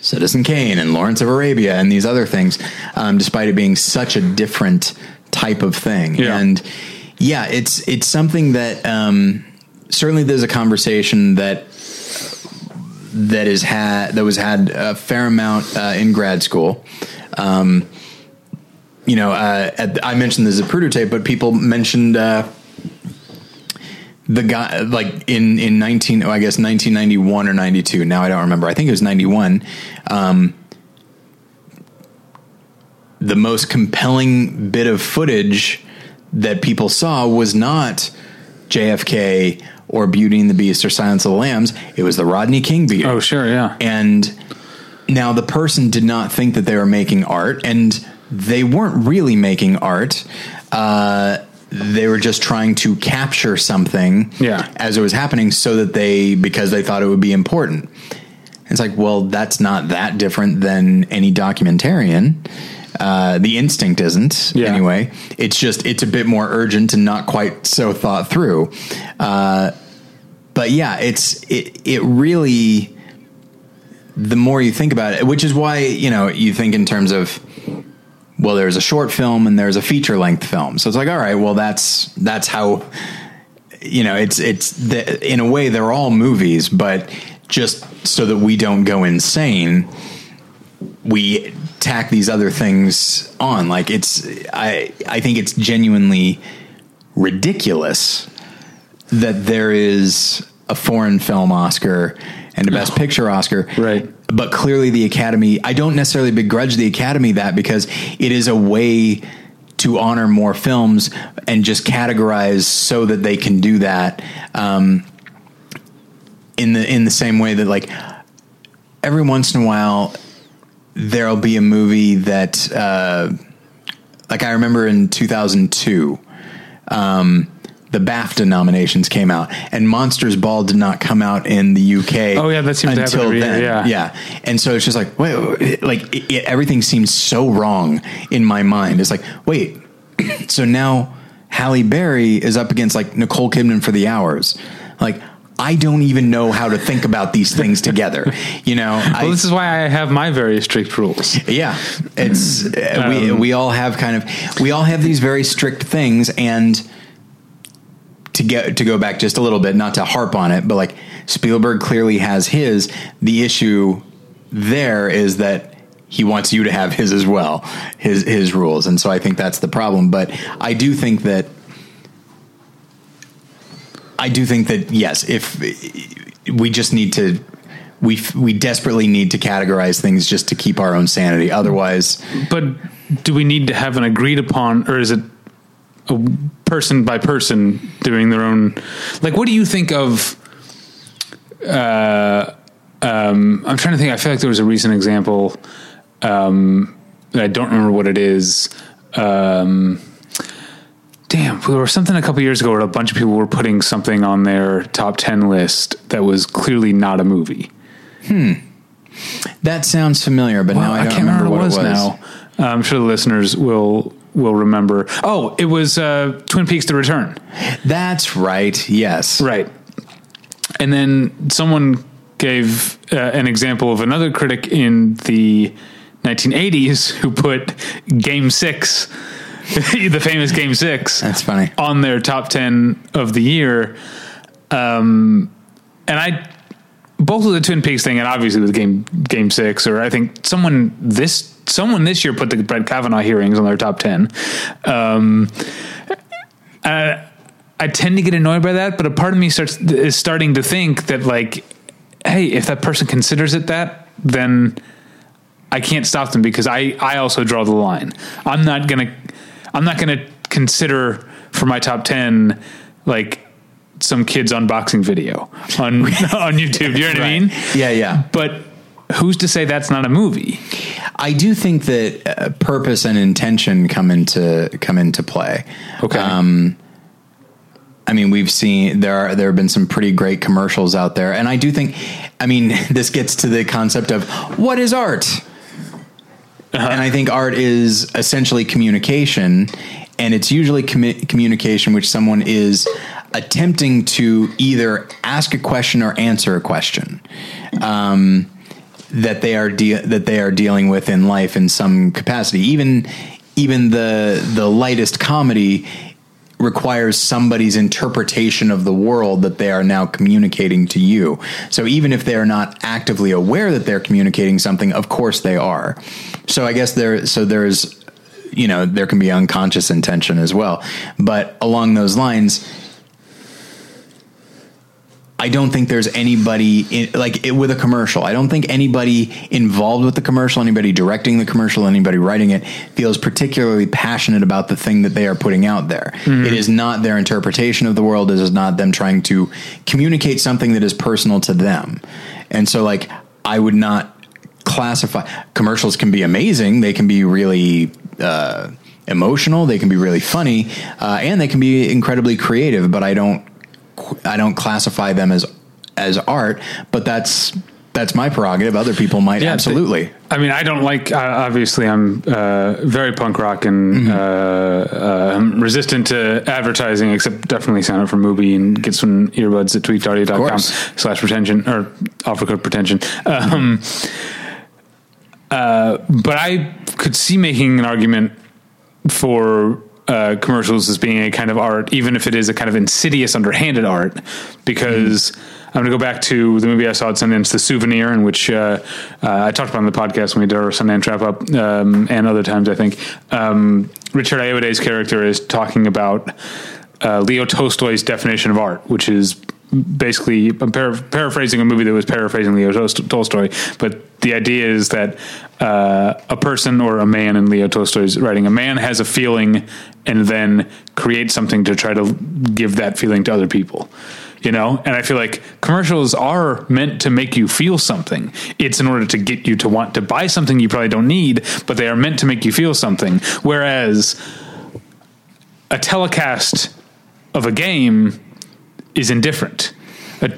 Citizen Kane and Lawrence of Arabia and these other things, um, despite it being such a different type of thing. Yeah. And yeah, it's it's something that um, certainly there's a conversation that that is had that was had a fair amount uh, in grad school. Um, you know, uh, at, I mentioned the Zapruder tape, but people mentioned uh, the guy like in in nineteen, oh, I guess nineteen ninety one or ninety two. Now I don't remember. I think it was ninety one. Um, the most compelling bit of footage that people saw was not JFK or Beauty and the Beast or Silence of the Lambs. It was the Rodney King beating. Oh, sure, yeah. And now the person did not think that they were making art, and they weren't really making art. Uh, they were just trying to capture something Yeah. as it was happening so that they, because they thought it would be important. It's like, well, that's not that different than any documentarian. Uh, the instinct isn't Yeah. anyway. It's just it's a bit more urgent and not quite so thought through. Uh, but yeah, it's it it really. The more you think about it, which is why you know you think in terms of well, there's a short film and there's a feature length film. So it's like, all right, well, that's that's how you know it's it's the, in a way they're all movies, but just so that we don't go insane, we tack these other things on. Like it's I I think it's genuinely ridiculous that there is a foreign film Oscar and a Best Picture Oscar, Right. But clearly, the Academy. I don't necessarily begrudge the Academy that because it is a way to honor more films and just categorize so that they can do that. Um, in the in the same way that like every once in a while there'll be a movie that uh, like I remember in 2002 um, the BAFTA nominations came out and Monsters Ball did not come out in the UK Oh, yeah, that seems to until year, then. yeah. yeah. And so it's just like wait, wait, like it, it, everything seems so wrong in my mind. It's like wait so now Halle Berry is up against like Nicole Kidman for the hours. Like I don't even know how to think about these things together you know I, Well, this is why I have my very strict rules. yeah, it's uh, we Um, we all have kind of we all have these very strict things, and to get to go back just a little bit, not to harp on it, but like Spielberg clearly has his. The issue there is that he wants you to have his as well, his his rules, and so I think that's the problem. But I do think that. I do think that yes, if we just need to, we we desperately need to categorize things just to keep our own sanity. Otherwise, But do we need to have an agreed upon, or is it a person by person doing their own? Like, what do you think of? Uh, um, I'm trying to think. I feel like there was a recent example. Um, I don't remember what it is. Um, damn, there was something a couple years ago where a bunch of people were putting something on their top ten list that was clearly not a movie. Hmm. That sounds familiar, but now I, don't can't remember, what it was, was. now. I'm sure the listeners will will remember. Oh, it was uh, Twin Peaks: The Return. That's right. Yes. Right. And then someone gave uh, an example of another critic in the 1980s who put Game Six, the famous Game Six, That's funny. on their top 10 of the year. Um, and I, both of the Twin Peaks thing, and obviously with Game Game Six, or I think someone this someone this year put the Brett Kavanaugh hearings on their top 10. Um, I, I tend to get annoyed by that, but a part of me starts is starting to think that like, hey, if that person considers it that, then I can't stop them because I I also draw the line. I'm not gonna I'm not gonna consider for my top ten like some kids unboxing video on on YouTube. You know what I mean? Yeah, yeah. But who's to say that's not a movie? I do think that uh, purpose and intention come into come into play. Okay. Um, I mean, we've seen there are there have been some pretty great commercials out there, and I do think, I mean, this gets to the concept of what is art, and I think art is essentially communication, and it's usually commu- communication which someone is attempting to either ask a question or answer a question. Um, that they are de- that they are dealing with in life in some capacity. Even even the the lightest comedy requires somebody's interpretation of the world that they are now communicating to you. So even if they are not actively aware that they're communicating something, of course they are. So I guess there so there's you know there can be unconscious intention as well. But along those lines I don't think there's anybody in, like it, with a commercial. I don't think anybody involved with the commercial, anybody directing the commercial, anybody writing it feels particularly passionate about the thing that they are putting out there. It is not their interpretation of the world. It is not them trying to communicate something that is personal to them. And so like I would not classify commercials can be amazing. They can be really, uh, emotional. They can be really funny, uh, and they can be incredibly creative. But I don't I don't classify them as as art, but that's that's my prerogative. Other people might Yeah, absolutely. I mean, I don't like. Uh, obviously, I'm uh, very punk rock and uh, uh, I'm resistant to advertising, except definitely sign up for Mubi and get some earbuds at tweakedaudio.com slash pretension or offer code pretension. Um, uh, but I could see making an argument for uh, commercials as being a kind of art, even if it is a kind of insidious, underhanded art, because. I'm going to go back to the movie I saw at Sundance, The Souvenir, in which uh, uh, I talked about on the podcast when we did our Sundance wrap up, um, and other times I think. Um, Richard Ayoade's character is talking about uh, Leo Tolstoy's definition of art, which is basically I'm para- paraphrasing a movie that was paraphrasing Leo Tolstoy, but the idea is that uh, a person or a man in Leo Tolstoy's writing, a man has a feeling and then creates something to try to give that feeling to other people. You know, and I feel like commercials are meant to make you feel something. It's in order to get you to want to buy something you probably don't need, but they are meant to make you feel something. Whereas a telecast of a game is indifferent. Uh,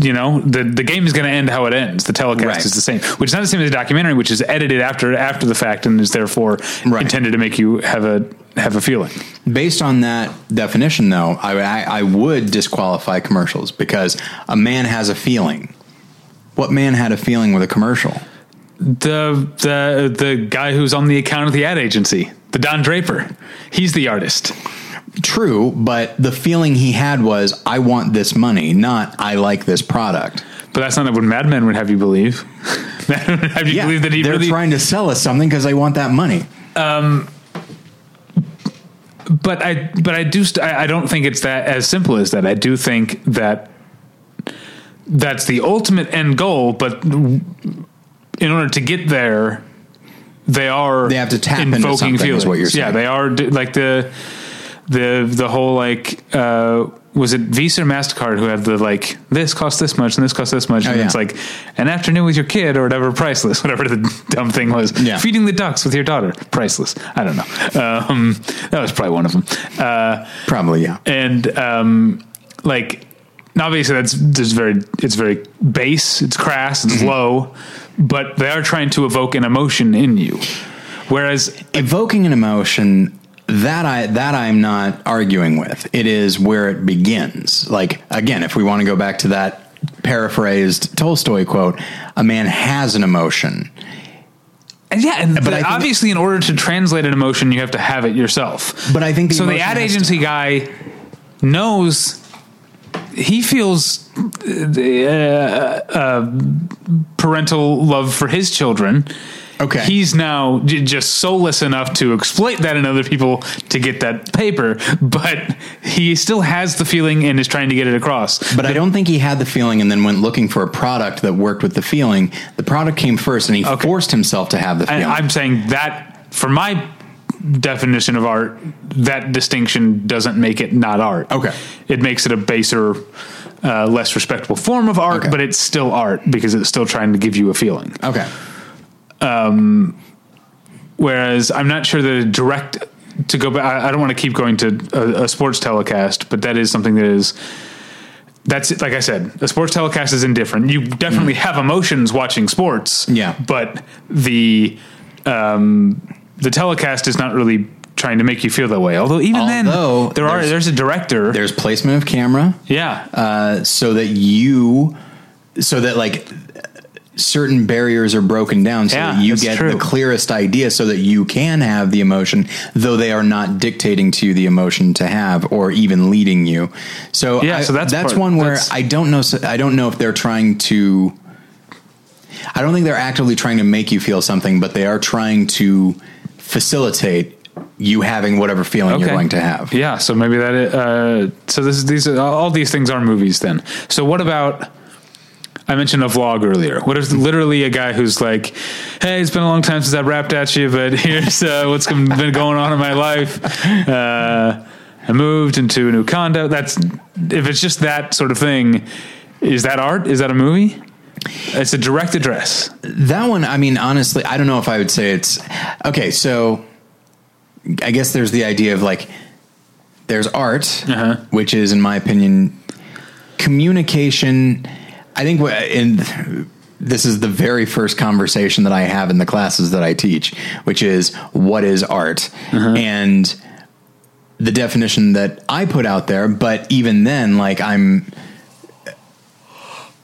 you know, the the game is going to end how it ends. The telecast Right. is the same, which is not the same as a documentary, which is edited after after the fact and is therefore Right. intended to make you have a have a feeling. Based on that definition, though, I, I, I would disqualify commercials because a man has a feeling. What man had a feeling with a commercial? The the the guy who's on the account of the ad agency, the Don Draper, he's the artist. True, but the feeling he had was, I want this money, not I like this product. But that's not what Mad Men would have you believe. Mad Men would have you believe that he they're really trying to sell us something because they want that money. Um, but I but I do st- I I don't think it's that as simple as that. I do think that that's the ultimate end goal, but in order to get there, they are They have to tap into something, is what you're saying? Yeah, they are like the the the whole like uh was it Visa or Mastercard who had the like this costs this much and this costs this much and Oh, yeah. it's like an afternoon with your kid or whatever priceless whatever the dumb thing was Yeah. feeding the ducks with your daughter priceless I don't know um, that was probably one of them uh, Probably, yeah. and um, like obviously that's just very it's very base it's crass it's Mm-hmm. low but they are trying to evoke an emotion in you whereas Evoking an emotion that I that I'm not arguing with. It is where it begins. Like again, if we want to go back to that paraphrased Tolstoy quote, a man has an emotion. And yeah, and But obviously, in order to translate an emotion, you have to have it yourself. But I think the so. The ad agency guy knows he feels uh, uh, parental love for his children. Okay. he's now j- just soulless enough to exploit that in other people to get that paper, but he still has the feeling and is trying to get it across. But I don't think he had the feeling and then went looking for a product that worked with the feeling. The product came first and he Okay. forced himself to have the I, feeling. I'm saying that for my definition of art, that distinction doesn't make it not art. Okay. It makes it a baser, uh, less respectable form of art, Okay. but it's still art because it's still trying to give you a feeling. okay. Whereas I'm not sure that a direct to go back. I I don't want to keep going to a, a sports telecast, but that is something that is. That's like I said, a sports telecast is indifferent. You definitely have emotions watching sports, Yeah. but the um, the telecast is not really trying to make you feel that way. Although even Although then, there are there's- there's a director. There's placement of camera. yeah, uh, so that you, so that like certain barriers are broken down, so Yeah, that you get true. the clearest idea, so that you can have the emotion, though they are not dictating to you the emotion to have, or even leading you. So Yeah, I- so that's that's part- one where that's- I don't know. I don't know if they're trying to. I don't think they're actively trying to make you feel something, but they are trying to facilitate you having whatever feeling you're going to have. Yeah, so maybe that. Uh, so this is these are, all these things are movies then. So what about? I mentioned a vlog earlier. What if literally a guy who's like, "Hey, it's been a long time since I rapped at you, but here's uh, what's been going on in my life. Uh, I moved into a new condo. That's if it's just that sort of thing. Is that art? Is that a movie? It's a direct address. That one, I mean, honestly, I don't know if I would say it's okay. So, I guess there's the idea of like there's art, Uh-huh. which is, in my opinion, communication. I think in this is the very first conversation that I have in the classes that I teach, which is what is art, and the definition that I put out there. But even then, like I'm.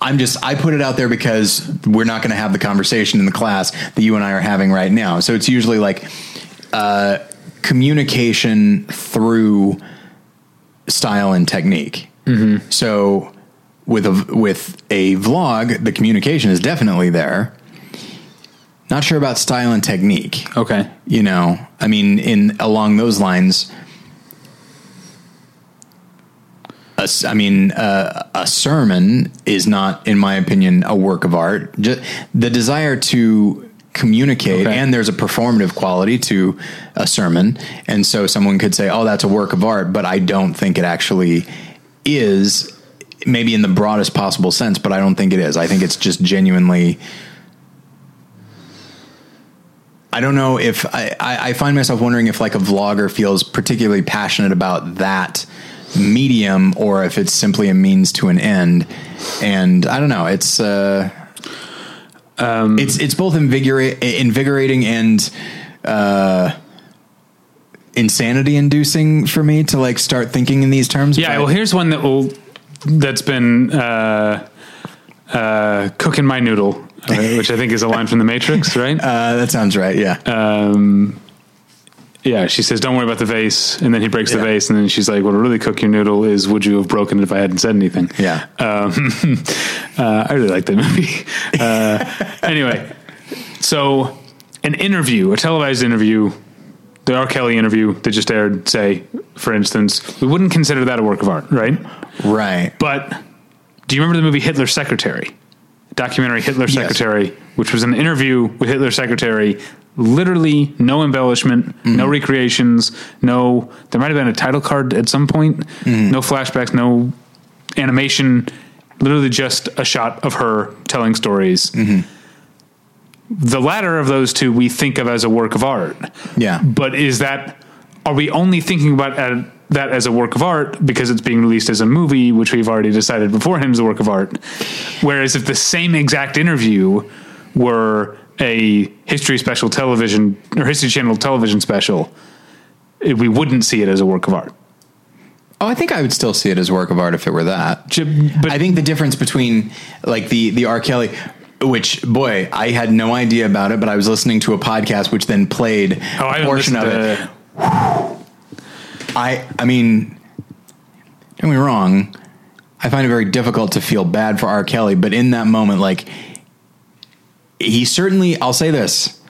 I'm just I put it out there because we're not going to have the conversation in the class that you and I are having right now. So it's usually like uh, communication through style and technique. So with a with a vlog, the communication is definitely there. Not sure about style and technique. Okay. You know, I mean, in along those lines. a I mean, uh, a sermon is not, in my opinion, a work of art. Just the desire to communicate, Okay. and there's a performative quality to a sermon, and so someone could say, "Oh, that's a work of art," but I don't think it actually is. Maybe in the broadest possible sense, but I don't think it is. I think it's just genuinely. I don't know if I, I, find myself wondering if like a vlogger feels particularly passionate about that medium or if it's simply a means to an end. And I don't know. It's uh, it's it's both invigorate, invigorating and uh, insanity inducing for me to like start thinking in these terms. Yeah, well, here's one that will that's been uh, uh, cooking my noodle, uh, which I think is a line from The Matrix, right? uh, that sounds right. Yeah. Um, yeah, she says, "Don't worry about the vase," and then he breaks the vase, and then she's like, "What'll really cook your noodle is would you have broken it if I hadn't said anything?" Yeah. Um, uh, I really like that movie. Uh, anyway, so an interview, a televised interview, the R. Kelly interview that just aired, say, for instance, we wouldn't consider that a work of art, right? right. But do you remember the movie Hitler's Secretary? Documentary Hitler's Yes. Secretary, which was an interview with Hitler's secretary, literally no embellishment, Mm-hmm. no recreations, no there might have been a title card at some point, Mm-hmm. no flashbacks, no animation, literally just a shot of her telling stories. Mm-hmm. The latter of those two we think of as a work of art. Yeah. But is that are we only thinking about uh, that as a work of art because it's being released as a movie, which we've already decided beforehand is a work of art? Whereas if the same exact interview were a History Special television or History Channel television special, it, we wouldn't see it as a work of art. Oh, I think I would still see it as a work of art if it were that. But I think the difference between like the the R. Kelly, which boy, I had no idea about it, but I was listening to a podcast which then played oh, a portion of it. to- I I mean, don't get me wrong. I find it very difficult to feel bad for R. Kelly, but in that moment, like he certainly, I'll say this: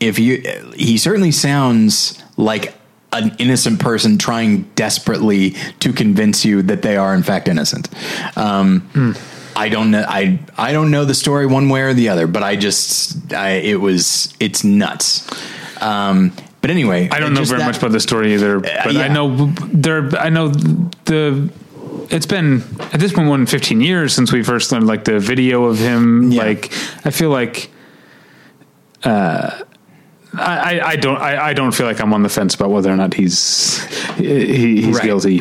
if you, he certainly sounds like an innocent person trying desperately to convince you that they are in fact innocent. Um, I don't know. I I don't know the story one way or the other, but I just I, it was it's nuts. Um, but anyway, I don't know very that- much about the story either, but yeah. I know there. I know the. It's been at this point more than 15 years since we first learned like the video of him. Yeah. Like I feel like. Uh, I, I, I don't I, I don't feel like I'm on the fence about whether or not he's he, he's Right. guilty.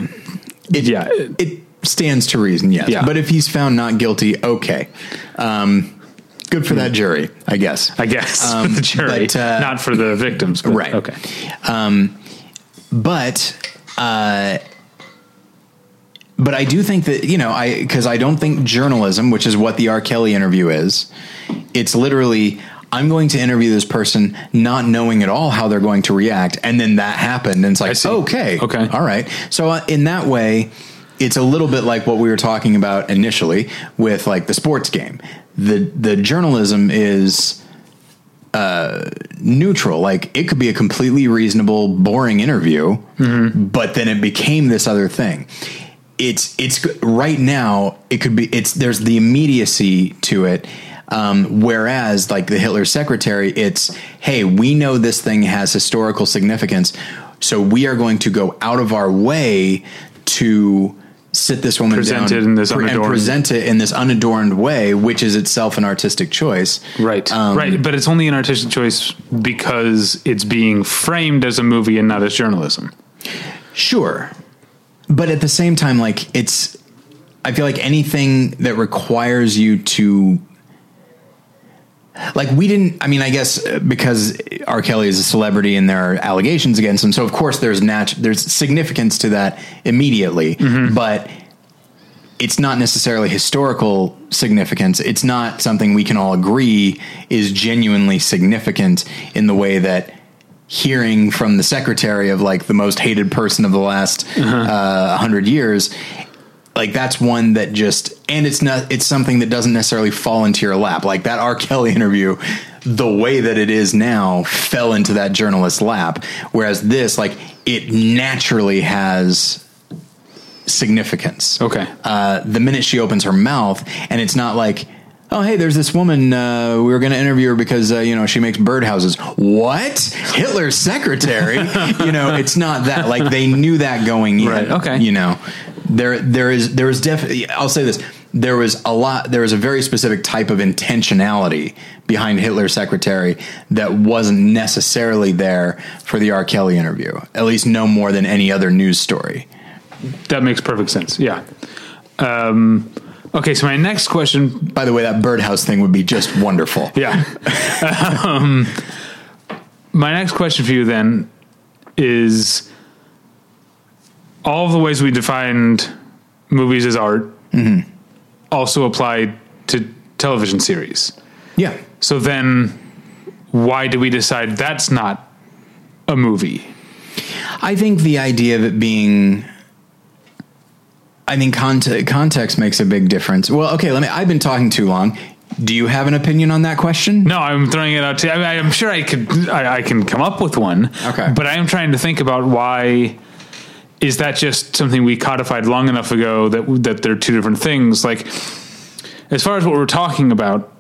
It, Yeah. it stands to reason, yes. Yeah. But if he's found not guilty, okay. Um, good for that jury, I guess. I guess Um, for the jury, but, uh, not for the victims. But, Right. Okay. Um, but uh, but I do think that you know I because I don't think journalism, which is what the R. Kelly interview is, it's literally. I'm going to interview this person not knowing at all how they're going to react. And then that happened. And it's like, okay. Okay. All right. So uh, in that way, it's a little bit like what we were talking about initially with like the sports game. The, the journalism is, neutral. Like it could be a completely reasonable, boring interview, but then it became this other thing. It's it's right now. It could be. It's there's the immediacy to it. Um, whereas like the Hitler secretary, it's hey, we know this thing has historical significance, so we are going to go out of our way to sit this woman Present down it in this pre- and unadorned- present it in this unadorned way, which is itself an artistic choice. Right. Um, right. But it's only an artistic choice because it's being framed as a movie and not as journalism. Sure. But at the same time, like it's, I feel like anything that requires you to, like we didn't, I mean, I guess uh, because R. Kelly is a celebrity and there are allegations against him. So of course there's nat- there's significance to that immediately, but it's not necessarily historical significance. It's not something we can all agree is genuinely significant in the way that hearing from the secretary of like the most hated person of the last uh, hundred years, like that's one that just and it's not it's something that doesn't necessarily fall into your lap. Like that R. Kelly interview, the way that it is now fell into that journalist's lap, whereas this like it naturally has significance. Okay. Uh, the minute she opens her mouth, and it's not like, oh, hey, there's this woman. Uh, we were going to interview her because uh, you know she makes birdhouses. What? Hitler's secretary? you know, it's not that. Like they knew that going in. Right, okay. You know, there there is there is definitely. I'll say this. There was a lot. There was a very specific type of intentionality behind Hitler's secretary that wasn't necessarily there for the R. Kelly interview. At least no more than any other news story. That makes perfect sense. Yeah. Um, okay. So my next question. By the way, that birdhouse thing would be just wonderful. Yeah. um, my next question for you then is all of the ways we defined movies as art mm-hmm. also apply to television series. Yeah. So then why do we decide that's not a movie? I think the idea of it being I think cont- context makes a big difference. Well, okay, let me I've been talking too long. Do you have an opinion on that question? No, I'm throwing it out to. I mean, I'm sure I could. I, I can come up with one. Okay. but I am trying to think about why. Is that just something we codified long enough ago that that they're two different things? Like, as far as what we're talking about,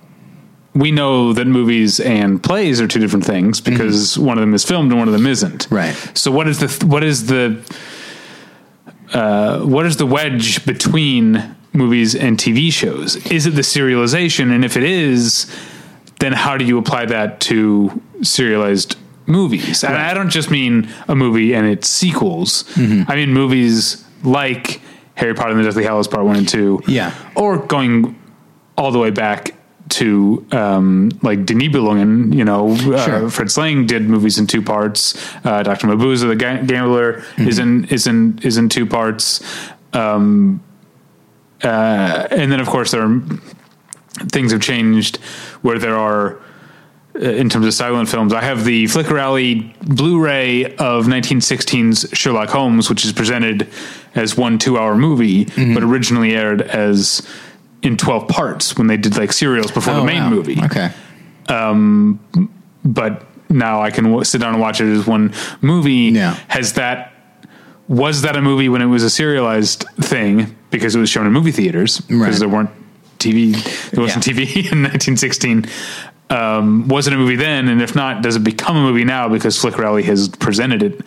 we know that movies and plays are two different things because one of them is filmed and one of them isn't. Right. So what is the what is the uh, what is the wedge between movies and TV shows? Is it the serialization? And if it is, then how do you apply that to serialized movies? And I don't just mean a movie and its sequels. I mean movies like Harry Potter and the Deathly Hallows Part One and Two. Yeah. or going all the way back to um, like Die Nibelungen, you know, uh, Sure. Fritz Lang did movies in two parts. Uh, Dr. Mabuse, the ga- gambler, is in is in is in two parts. Um, uh, and then, of course, there are things have changed where there are in terms of silent films. I have the Flicker Alley Blu-ray of 1916's Sherlock Holmes, which is presented as one two-hour movie, Mm-hmm. but originally aired as in 12 parts when they did like serials before the Oh, main wow. movie Okay. but now I can w- sit down and watch it as one movie. Yeah. Has that was that a movie when it was a serialized thing because it was shown in movie theaters because Right. there weren't TV there wasn't Yeah. TV in 1916. Um, was it a movie then? And if not, does it become a movie now because Flicker Alley has presented it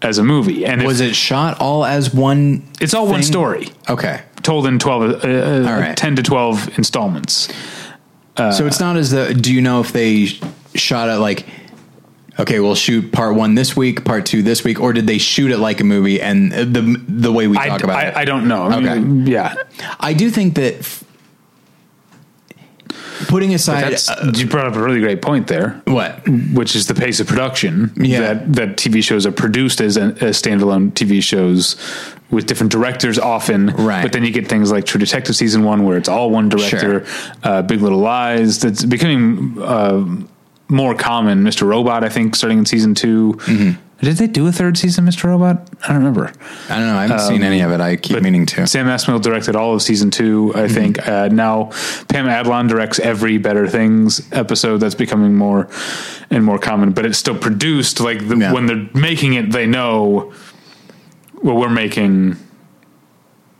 as a movie? And Was if, it shot all as one? It's all one story. Okay. told in 12 uh, uh, right. 10 to 12 installments. so it's not as the. Do you know if they shot it like? Okay, we'll shoot part one this week, part two this week, or did they shoot it like a movie? And uh, the the way we I, talk about I, it, I don't know. I Okay. mean, yeah. I do think that putting aside uh, you brought up a really great point there. what which is the pace of production Yeah. that that TV shows are produced as, as standalone TV shows with different directors often Right. but then you get things like True Detective season 1 where it's all one director uh, Big Little Lies that's becoming uh, more common Mr. Robot I think starting in season 2 Mm-hmm. Did they do a third season Mr. Robot I don't remember I don't know. I haven't seen any of it. I keep meaning to. Sam Esmail directed all of season two, I Mm-hmm. think. Uh, now Pam Adlon directs every Better Things episode. That's becoming more and more common, but it's still produced. Like the, Yeah. when they're making it, they know, well, we're making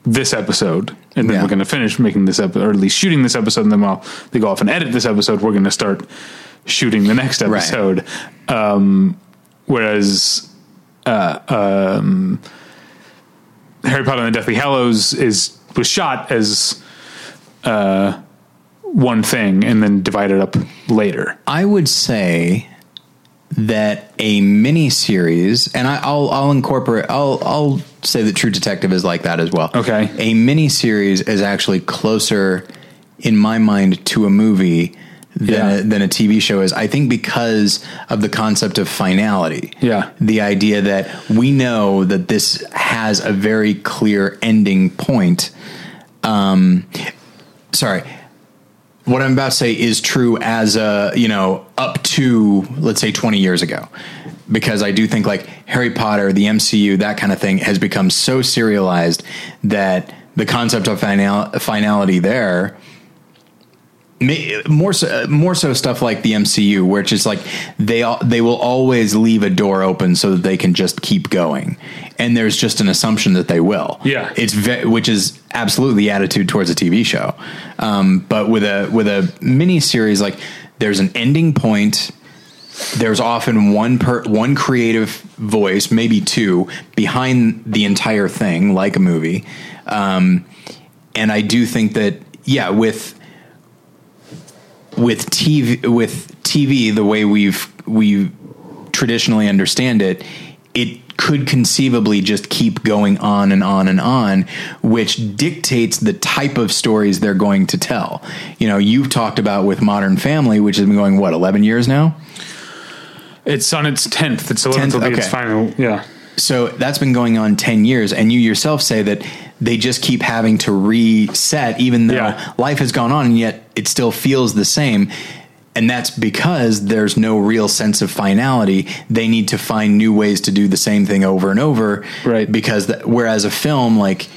this episode, and then Yeah. we're going to finish making this episode, or at least shooting this episode. And then while they go off and edit this episode, we're going to start shooting the next Right. episode. Um, whereas Harry Potter and the Deathly Hallows is was shot as uh, one thing and then divided up later. I would say that a mini series, and I, I'll I'll incorporate. I'll I'll say that True Detective is like that as well. Okay. a mini series is actually closer, in my mind, to a movie than Yeah. a, than a TV show is. I think because of the concept of finality. Yeah. the idea that we know that this has a very clear ending point. Um, sorry what I'm about to say is true as a, you know, up to, let's say 20 years ago. Because I do think like Harry Potter, the MCU, that kind of thing has become so serialized that the concept of final, finality there, more so, more so stuff like the MCU, where it's just like they all, they will always leave a door open so that they can just keep going, and there's just an assumption that they will. Yeah. it's ve- which is absolutely the attitude towards a TV show. Um, but with a with a mini series, like there's an ending point. There's often one per one creative voice, maybe two, behind the entire thing, like a movie. Um, and I do think that, yeah, with with TV with TV the way we've we traditionally understand it, it could conceivably just keep going on and on and on, which dictates the type of stories they're going to tell. You know, you've talked about with Modern Family, which has been going what eleven years now. It's on its tenth. Its eleventh will be its final. Yeah, So that's been going on 10 years. And you yourself say that they just keep having to reset, even though Yeah. life has gone on and yet it still feels the same. And that's because there's no real sense of finality. They need to find new ways to do the same thing over and over. Right. Because th- whereas a film, like,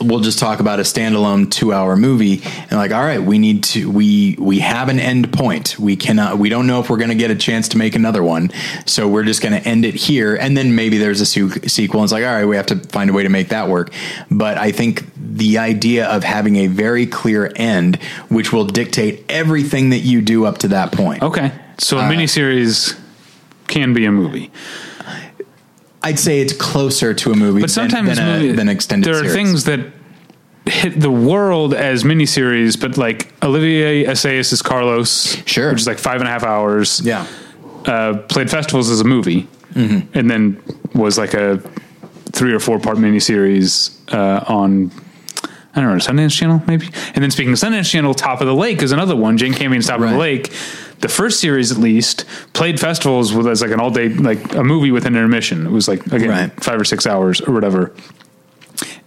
we'll just talk about a standalone two hour movie and like all right we need to we we have an end point. We cannot we don't know if we're going to get a chance to make another one. So we're just going to end it here. And then maybe there's a su- sequel. And it's like all right we have to find a way to make that work. But i think the idea of having a very clear end which will dictate everything that you do up to that point. Okay. So Uh, a miniseries can be a movie, i'd say it's closer to a movie but sometimes than, than, a, movie- than extended There are series. things that hit the world as miniseries, but like Olivier Assayas' is Carlos, Sure. which is like five and a half hours. yeah uh, played festivals as a movie, Mm-hmm. and then was like a three or four part miniseries uh, on I don't know, Sundance Channel maybe. And then speaking of Sundance Channel, Top of the Lake is another one. Jane Campion's Top of the Lake. The first series, at least, played festivals with as like an all day, like a movie with an intermission. It was like again Right. five or six hours or whatever,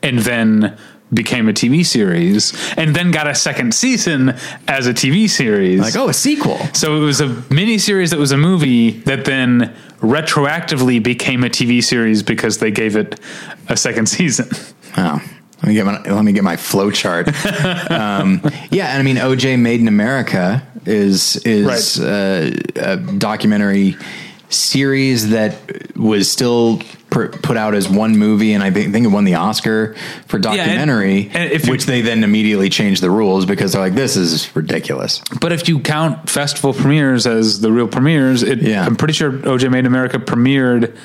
and then became a TV series, and then got a second season as a TV series. Like, oh, a sequel. So it was a mini series that was a movie that then retroactively became a TV series because they gave it a second season. Oh, let me get my let me get my flow chart. um, yeah, and I mean, OJ Made in America is is Right. uh, a documentary series that was still pr- put out as one movie, and I think it won the Oscar for and- documentary, and if which they then immediately changed the rules because they're like, this is ridiculous. But if you count festival premieres as the real premieres, it, Yeah. I'm pretty sure OJ Made in America premiered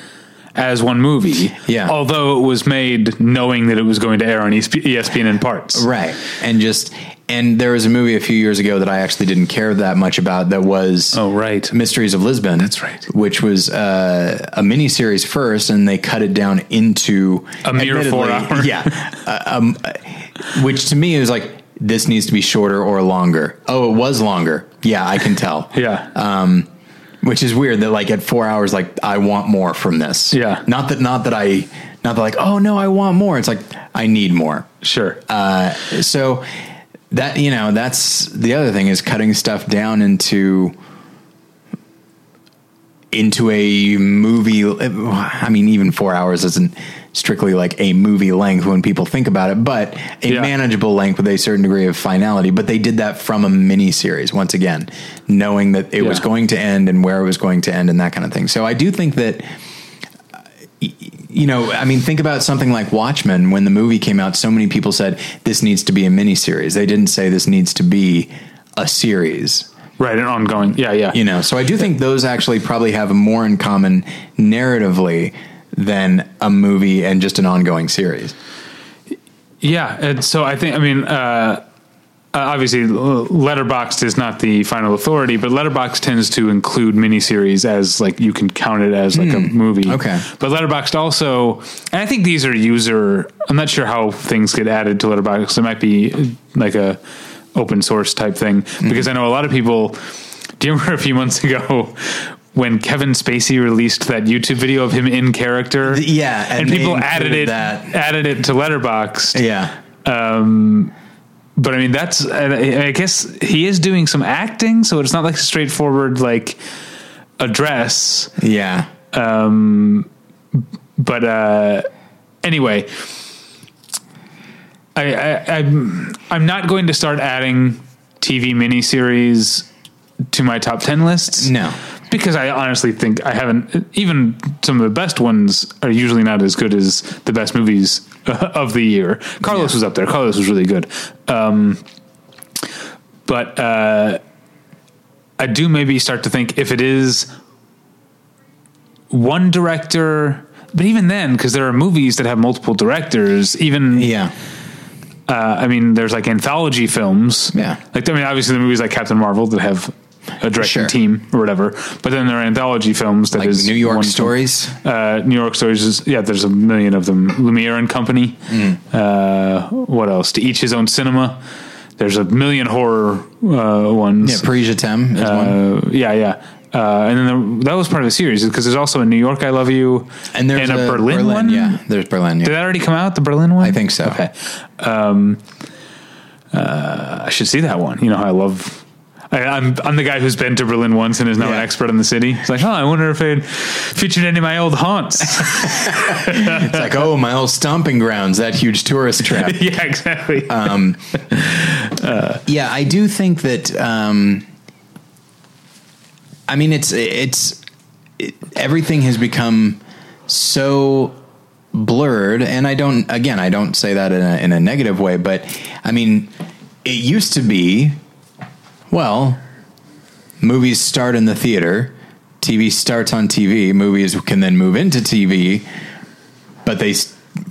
as one movie. Yeah. Although it was made knowing that it was going to air on ESPN in parts. Right. And just and there was a movie a few years ago that I actually didn't care that much about that was Oh, right. Mysteries of Lisbon. That's right. Which was uh, a mini series first and they cut it down into A mere four admittedly- hours. Yeah. uh, um, uh, which to me is like this needs to be shorter or longer. Oh, it was longer. Yeah, I can tell. Yeah. Um, which is weird that like at four hours, like I want more from this. Yeah. Not that, not that I, not that like, oh no, I want more. It's like, I need more. sure. Uh, so that you know that's the other thing is cutting stuff down into into a movie i mean even four hours isn't strictly like a movie length when people think about it but a Yeah. manageable length with a certain degree of finality but they did that from a mini series once again knowing that it was going to end and where it was going to end and that kind of thing so i do think that you know, I mean, think about something like Watchmen. When the movie came out, so many people said this needs to be a miniseries. They didn't say this needs to be a series. right. An ongoing. Yeah. Yeah. You know, so I do think those actually probably have more in common narratively than a movie and just an ongoing series. Yeah, and so I think I mean uh, uh, obviously Letterboxd is not the final authority, but Letterboxd tends to include miniseries as like you can count it as like a movie. Hmm. Okay. but Letterboxd also, and I think these are user. I'm not sure how things get added to Letterboxd. It might be uh, like a open source type thing because I know a lot of people. Do you remember a few months ago? When Kevin Spacey released that YouTube video of him in character, Yeah, and and, people added it, that. added it to Letterboxd, Yeah. but I mean, that's I I guess he is doing some acting, so it's not like a straightforward like address. Yeah. But uh, anyway, I, I I'm I'm not going to start adding TV miniseries to my top ten lists. No. Because I honestly think I haven't. Even some of the best ones are usually not as good as the best movies of the year. Carlos Yeah. was up there. Carlos was really good. Um, but uh, I do maybe start to think if it is one director, but even then, because there are movies that have multiple directors, even Yeah. uh, I mean, there's like anthology films. Yeah. Like, I mean, obviously the movies like Captain Marvel that have a directing Sure. team or whatever, but then there are anthology films that Like is New York one film. stories. Uh, New York stories is, yeah, there's a million of them. Lumiere and Company. Mm. Uh, what else? To each his own cinema. There's a million horror uh, ones. Yeah. Paris, je t'aime is one. Uh, yeah, yeah. Uh, and then the, that was part of the series because there's also a New York I Love You And there's a, Berlin, one. Yeah. There's Berlin. Yeah. Did that already come out? The Berlin one? I think so. Okay. Um, uh, I should see that one. You know how I love. I, I'm I'm the guy who's been to Berlin once and is now an expert in the city. It's like, oh, I wonder if it featured any of my old haunts. It's like, oh, my old stomping grounds, that huge tourist trap. yeah, exactly. Yeah, I do think that. Um, I mean, it's it's it, everything has become so blurred, and I don't. Again, I don't say that in a, in a negative way, but I mean, it used to be. Well, movies start in the theater, TV starts on TV. Movies can then move into TV, but they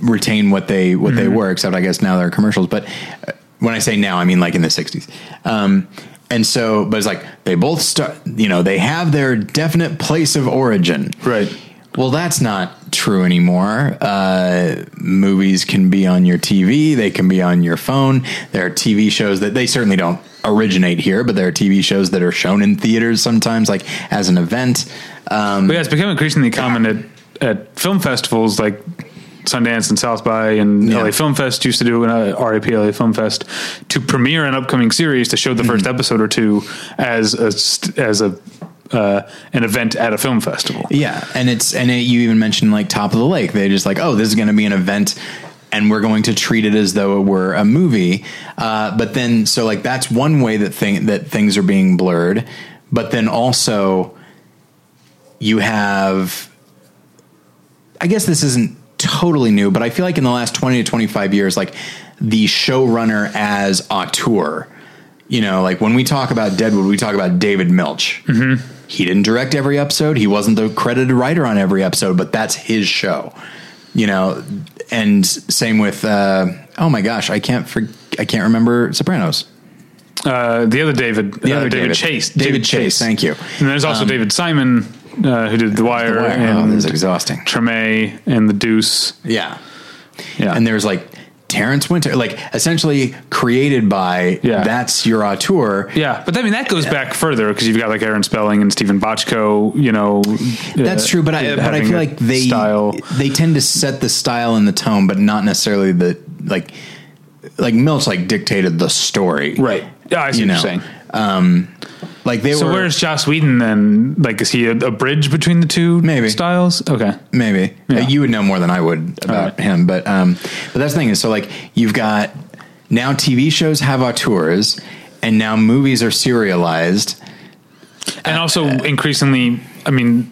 retain what they what they were. Except I guess now they're commercials. But uh, when I say now, I mean like in the '60s. Um, and so, but it's like they both start. You know, they have their definite place of origin. right. Well, that's not true anymore. Uh, movies can be on your TV, they can be on your phone. There are TV shows that they certainly don't originate here, but there are TV shows that are shown in theaters sometimes, like as an event. Um, But yeah, it's become increasingly common at, at film festivals like Sundance and South by and Yeah. LA Film Fest used to do an uh, RAP LA Film Fest to premiere an upcoming series to show the Mm-hmm. first episode or two as a as a uh, an event at a film festival. Yeah, and it's and it, you even mentioned like Top of the Lake. They just like, oh, this is going to be an event, and we're going to treat it as though it were a movie. Uh, but then, so like that's one way that thing that things are being blurred. But then also, you have, I guess this isn't totally new, but I feel like in the last twenty to twenty five years, like the showrunner as auteur. You know, like when we talk about Deadwood, we talk about David Milch. Mm-hmm. He didn't direct every episode. He wasn't the credited writer on every episode, but that's his show. You know, and same with uh, oh my gosh, I can't for, I can't remember Sopranos. Uh, the other David, The uh, other David, David. Chase, David Chase, thank you. And there's also David Simon uh, who did The Wire, The Wire. Oh, and is exhausting. Treme and The Deuce. Yeah, Yeah, and there's like Terrence Winter, like essentially created by Yeah. that's your auteur. Yeah, but I mean that goes back further because you've got like Aaron Spelling and Steven Bochco. You know, That's uh, true, but I but I feel like they style. they tend to set the style and the tone, but not necessarily the like like Milch like dictated the story, Right. Yeah, I see You what know, you're saying. Um, like they So were where's Joss Whedon then? Like, is he a, a bridge between the two Maybe. styles? Okay. maybe Yeah. Uh, you would know more than I would about Alright. him, but um, but that's the thing is so like you've got now TV shows have auteurs, and now movies are serialized. And also increasingly, I mean,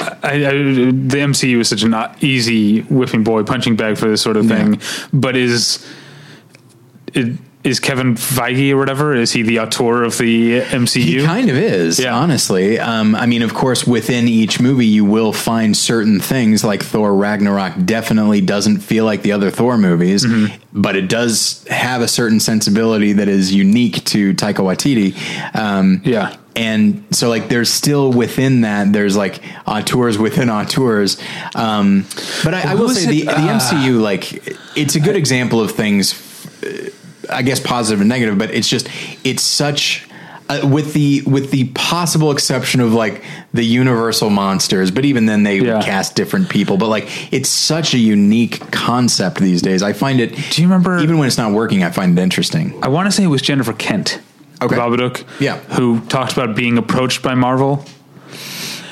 I, I, the MCU is such an easy whipping boy punching bag for this sort of thing. But is it, is Kevin Feige or whatever? Is he the auteur of the MCU? He kind of is, Yeah. honestly. Um, I mean, of course, within each movie, you will find certain things like Thor Ragnarok definitely doesn't feel like the other Thor movies, Mm-hmm. but it does have a certain sensibility that is unique to Taika Waititi. Um, Yeah. And so, like, there's still within that, there's like auteurs within auteurs. Um, but I, I will say the, it? the MCU, like, it's a good example of things I guess positive and negative, but it's just it's such uh, with the with the possible exception of like the universal monsters, but even then they Yeah. would cast different people. But like it's such a unique concept these days. I find it. Do you remember- Even when it's not working, I find it interesting. I want to say it was Jennifer Kent. Okay. Babadook. Yeah. Who talked about being approached by Marvel.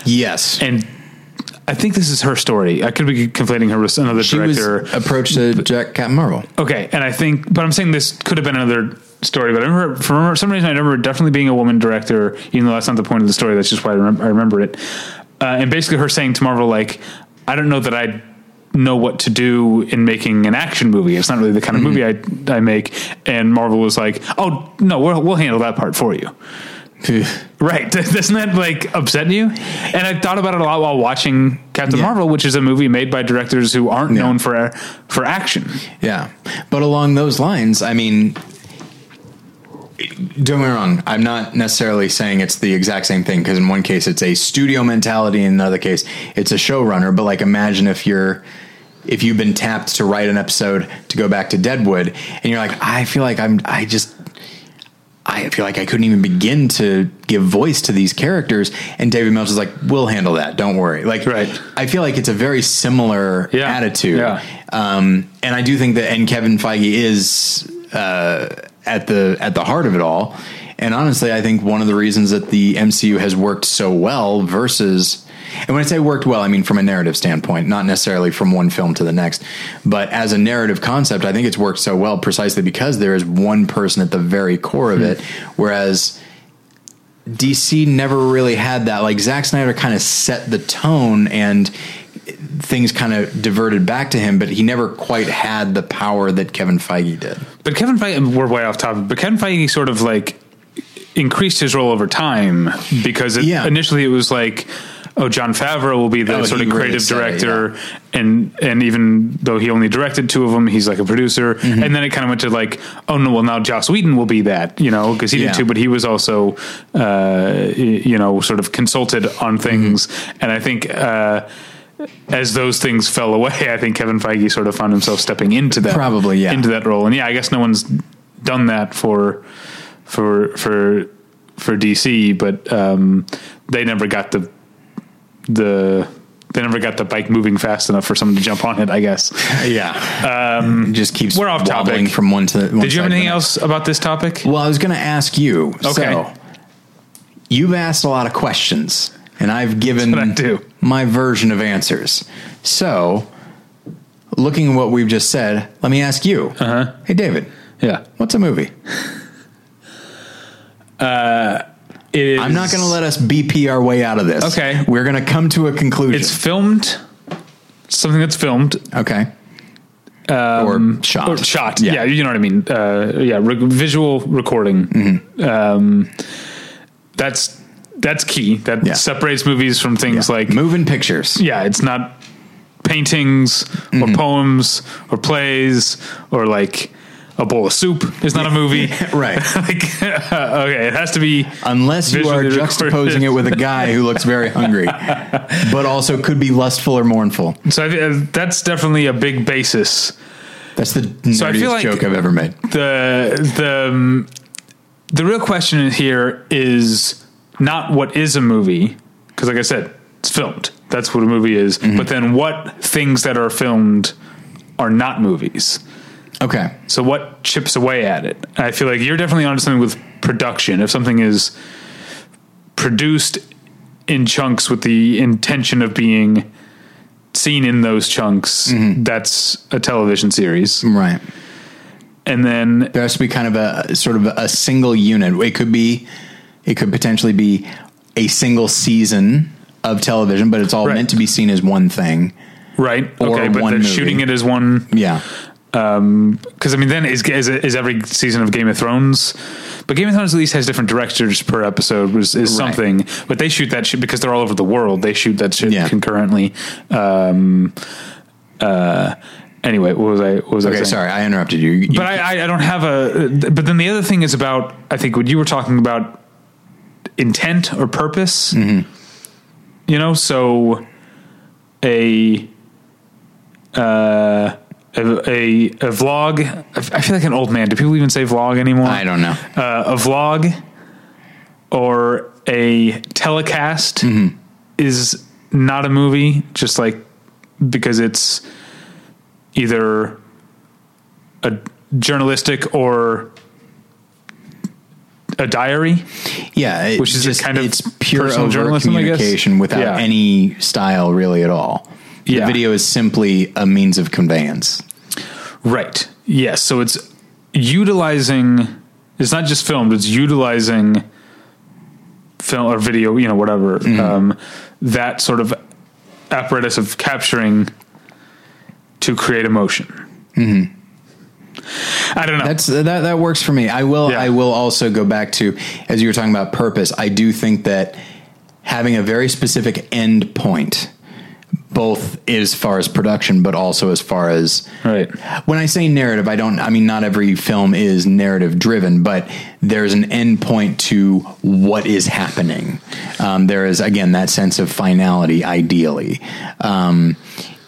Yes, And I think this is her story. I could be conflating her with another she was director. approached to Jack Captain Marvel. Okay, and I think, but I'm saying this could have been another story. But I remember, for some reason, I remember definitely being a woman director, even though that's not the point of the story. That's just why I remember, I remember it. Uh, and basically, her saying to Marvel, like, I don't know that I know what to do in making an action movie. It's not really the kind of movie I I make. And Marvel was like, Oh no, we'll, we'll handle that part for you. Right. Doesn't that like upset you? And I thought about it a lot while watching Captain Yeah. Marvel, which is a movie made by directors who aren't Yeah. known for for action. Yeah. But along those lines, I mean, don't get me wrong. I'm not necessarily saying it's the exact same thing because in one case it's a studio mentality, in another case it's a showrunner. But like, imagine if you're if you've been tapped to write an episode to go back to Deadwood, and you're like, I feel like I'm, I just. I feel like I couldn't even begin to give voice to these characters, and David Milch is like, "We'll handle that. Don't worry." Like, Right. I feel like it's a very similar Yeah. attitude. Yeah. Um, and I do think that, and Kevin Feige is uh, at the at the heart of it all. And honestly, I think one of the reasons that the MCU has worked so well versus, and when I say worked well, I mean from a narrative standpoint, not necessarily from one film to the next, but as a narrative concept, I think it's worked so well precisely because there is one person at the very core of hmm. it, whereas. DC never really had that. Like Zack Snyder kind of set the tone and things kind of diverted back to him, but he never quite had the power that Kevin Feige did. But Kevin Feige, we're way off topic, but Kevin Feige sort of like increased his role over time because it, Yeah. initially it was like, oh, Jon Favreau will be the Oh, sort of really creative it, director, and and even though he only directed two of them, he's like a producer. Mm-hmm. And then it kind of went to like, oh no, well now Joss Whedon will be that, you know, because he Yeah. did two, but he was also, uh, you know, sort of consulted on things. Mm-hmm. And I think. Uh, as those things fell away, I think Kevin Feige sort of found himself stepping into that, Probably, yeah. into that role. And yeah, I guess no one's done that for for for for DC, but um, they never got the the they never got the bike moving fast enough for someone to jump on it. I guess. Yeah. Um, just keeps we're off topic. from one to one Did you have anything else about this topic? Well, I was going to ask you. Okay. So, you've asked a lot of questions, and I've given my version of answers. So, looking at what we've just said, let me ask you. Uh-huh. Hey, David, Yeah, what's a movie? it is. I'm not going to let us BP our way out of this. Okay. We're going to come to a conclusion. It's filmed. Something that's filmed okay. Um, or shot. or shot. Yeah. you know what I mean. Uh, yeah, re- visual recording. Mm-hmm. Um, that's that's key. That Yeah. separates movies from things Yeah. like moving pictures. yeah, it's not paintings Mm-hmm. or poems or plays or like a bowl of soup is not a movie. Right. like, okay, it has to be Unless you are juxtaposing recorded. it with a guy who looks very hungry, but also could be lustful or mournful. So I, thi- that's definitely a big basis. That's the nerdiest So I feel like- joke I've ever made. the the um, the real question here is not what is a movie because like i said it's filmed that's what a movie is Mm-hmm. but then what things that are filmed are not movies Okay. so what chips away at it i feel like you're definitely onto something with production if something is produced in chunks with the intention of being seen in those chunks Mm-hmm. that's a television series Right. and then There has to be kind of a sort of a single unit. It could be, it could potentially be a single season of television, but it's all Right. meant to be seen as one thing. Right. Or okay, but one they're movie. shooting it as one Yeah. Because I mean, then is, is is every season of Game of Thrones, but Game of Thrones at least has different directors per episode, was is Right. something. But they shoot that shit because they're all over the world. They shoot that shit Yeah. concurrently. Um, uh, anyway, what was I? What was I Okay. saying? Sorry, I interrupted you. You- But I, I, I don't have a. But then the other thing is about. I think what you were talking about intent or purpose. Mm-hmm. You know, so a uh, a, a a vlog. I feel like an old man. Do people even say vlog anymore? I don't know. Uh, a vlog or a telecast Mm-hmm. is not a movie. Just like because it's either a journalistic or a diary. yeah, which is a just, kind of it's pure personal journalism, I guess? communication without Yeah. any style really at all. The video is simply a means of conveyance. Right. Yes. So it's utilizing. It's not just filmed. It's utilizing film or video. You know, whatever. Mm-hmm. Um, that sort of apparatus of capturing to create emotion. Mm-hmm. I don't know. That's that that works for me. I will Yeah. I will also go back to as you were talking about purpose. I do think that having a very specific end point both as far as production but also as far as right. when I say narrative, I don't. I mean, not every film is narrative driven, but there's an end point to what is happening. Um, there is again that sense of finality, ideally, um,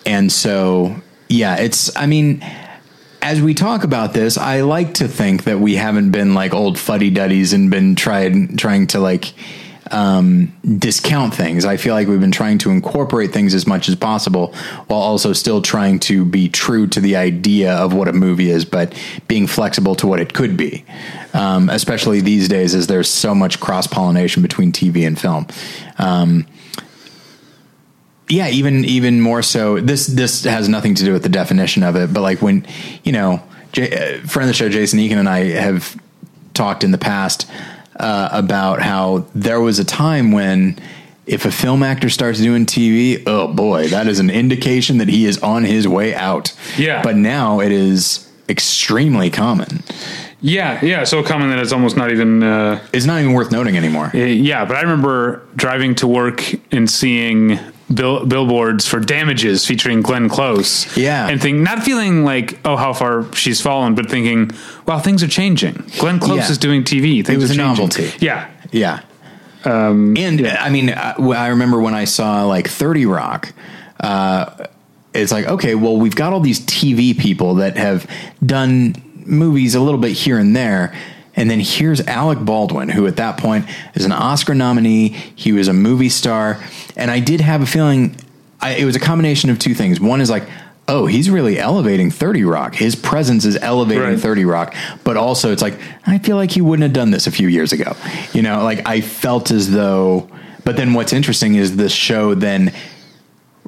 and so yeah, it's. I mean. As we talk about this, I like to think that we haven't been like old fuddy duddies and been tried trying to like um, discount things. I feel like we've been trying to incorporate things as much as possible while also still trying to be true to the idea of what a movie is, but being flexible to what it could be. Um, especially these days, as there's so much cross pollination between TV and film. Um, yeah, even even more so. This this has nothing to do with the definition of it, but like when you know, J- uh, friend of the show, Jason Egan and I have talked in the past uh, about how there was a time when if a film actor starts doing TV, oh boy, that is an indication that he is on his way out. Yeah. but now it is extremely common. Yeah, yeah, so common that it's almost not even. Uh, It's not even worth noting anymore. Uh, Yeah, but I remember driving to work and seeing bill- billboards for damages featuring Glenn Close. Yeah. and think not feeling like oh how far she's fallen, but thinking wow things are changing. Glenn Close Yeah. is doing TV. Things was are a changing. novelty. Yeah, Yeah. and I mean, I, I remember when I saw like 30 Rock, uh, it's like, okay, well, we've got all these TV people that have done movies a little bit here and there. And then here's Alec Baldwin, who at that point is an Oscar nominee. He was a movie star. And I did have a feeling I, it was a combination of two things. One is like, oh, he's really elevating 30 Rock. His presence is elevating Right. 30 Rock. But also, it's like, I feel like he wouldn't have done this a few years ago. You know, like I felt as though. But then what's interesting is this show then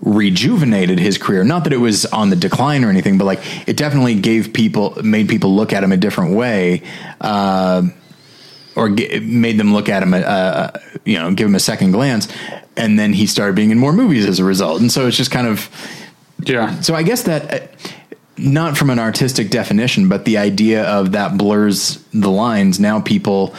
rejuvenated his career. Not that it was on the decline or anything, but like it definitely gave people, made people look at him a different way. Uh, or g- made them look at him, uh, you know, give him a second glance, and then he started being in more movies as a result. And so it's just kind of yeah. so I guess that uh, not from an artistic definition, but the idea of that blurs the lines. Now people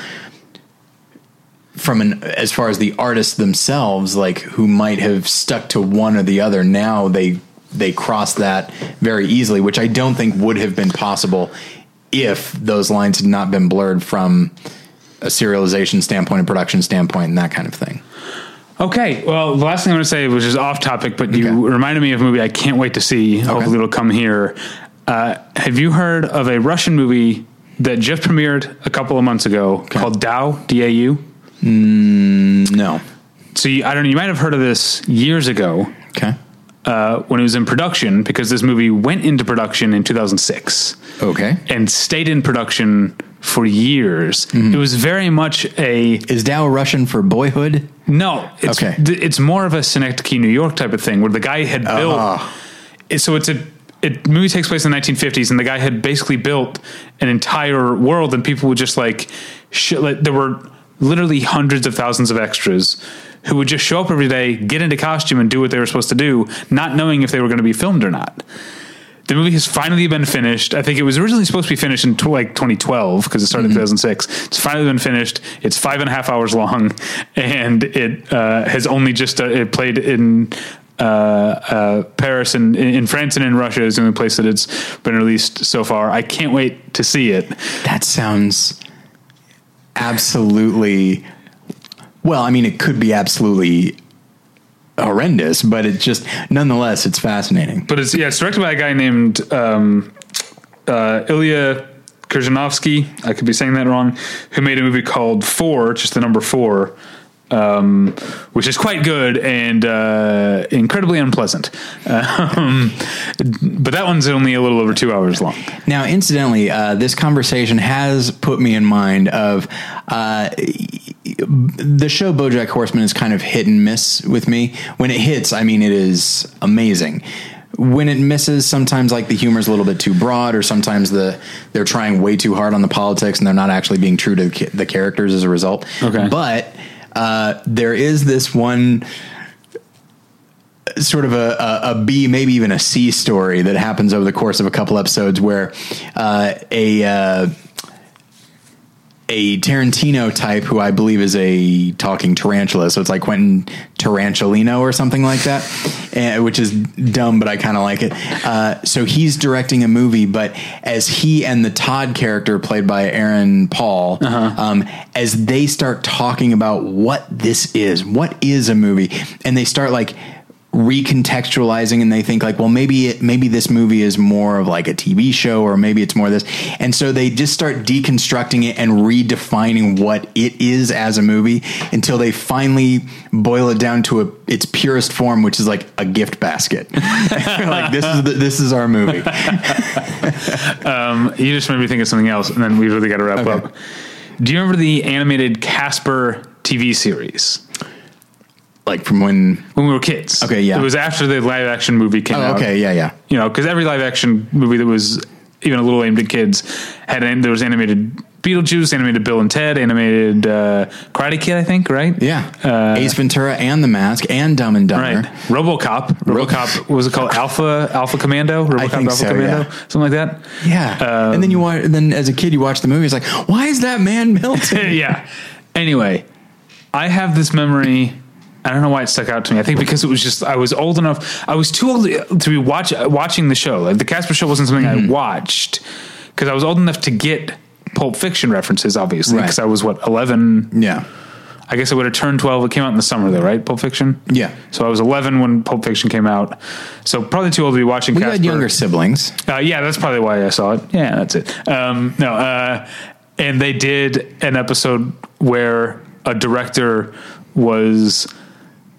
from an as far as the artists themselves, like who might have stuck to one or the other, now they they cross that very easily, which I don't think would have been possible if those lines had not been blurred from a serialization standpoint, a production standpoint, and that kind of thing. Okay, well, the last thing I want to say, which is off topic, but you Okay. reminded me of a movie I can't wait to see. Hopefully, it'll come here. Uh, have you heard of a Russian movie that just premiered a couple of months ago called DAU? D A U. No. So you, I don't know. You might have heard of this years ago Okay. uh, when it was in production, because this movie went into production in 2006 Okay. and stayed in production for years. Mm-hmm. It was very much a Is DAU Russian for boyhood? No, it's Okay. th- it's more of a Synecdoche, New York type of thing where the guy had built. Ah. it- So it's a it movie takes place in the 1950s, and the guy had basically built an entire world, and people would just like, sh- like there were literally hundreds of thousands of extras who would just show up every day, get into costume, and do what they were supposed to do, not knowing if they were going to be filmed or not. The movie has finally been finished. I think it was originally supposed to be finished in tw- like 2012 because it started in 2006. It's finally been finished. It's five and a half hours long, and it uh, has only just uh, it played in uh, uh, Paris and in, in France and in Russia is the only place that it's been released so far. I can't wait to see it. That sounds absolutely. Well, I mean, it could be absolutely horrendous, but it just, nonetheless, it's fascinating. But it's yeah, it's directed by a guy named um, uh, Ilya Khrzhanovsky. I could be saying that wrong. Who made a movie called Four, just the number four, um, which is quite good and uh, incredibly unpleasant. Um, but that one's only a little over two hours long. Now, incidentally, uh, this conversation has put me in mind of uh, the show BoJack Horseman is kind of hit and miss with me. When it hits, I mean, it is amazing. When it misses, sometimes like the humor's a little bit too broad, or sometimes the they're trying way too hard on the politics and they're not actually being true to the the characters as a result. Okay. but uh, there is this one sort of a, a, a B, maybe even a C story that happens over the course of a couple episodes where uh, a uh, a Tarantino type who I believe is a talking tarantula, so it's like Quentin Tarantulino or something like that, eh, which is dumb, but I kind of like it. Uh, so he's directing a movie, but as he and the Todd character played by Aaron Paul, um, as they start talking about what this is, what is a movie, and they start like recontextualizing and they think like well maybe it, maybe this movie is more of like a TV show or maybe it's more of this and so they just start deconstructing it and redefining what it is as a movie until they finally boil it down to a, its purest form which is like a gift basket like this is the, this is our movie Um, you just made me think of something else, and then we've really got to wrap Okay. up. Do you remember the animated Casper TV series? Like from when when we were kids. Okay, yeah. It was after the live action movie came oh out. okay yeah yeah You know, because every live action movie that was even a little aimed at kids had an, there was animated Beetlejuice, animated Bill and Ted, animated uh, Karate Kid, I think, right? Yeah, Uh, Ace Ventura and The Mask and Dumb and Dumber. Right. RoboCop. RoboCop what was it called Alpha Alpha Commando? RoboCop think Alpha so, Commando? yeah. Something like that. Yeah, and then you watch. Then as a kid, you watch the movie. It's like, why is that man Milton? yeah. Anyway, I have this memory. I don't know why it stuck out to me. I think because it was just I was old enough. I was too old to be watch watching the show. Like the Casper show wasn't something Mm-hmm. I watched because I was old enough to get Pulp Fiction references. Obviously, Right. because I was what eleven. yeah, I guess I would have turned twelve. It came out in the summer though, right? Pulp Fiction. Yeah. So I was eleven when Pulp Fiction came out. So probably too old to be watching. we Casper. had younger siblings. Uh, yeah, that's probably why I saw it. Yeah, that's it. Um, no, uh, and they did an episode where a director was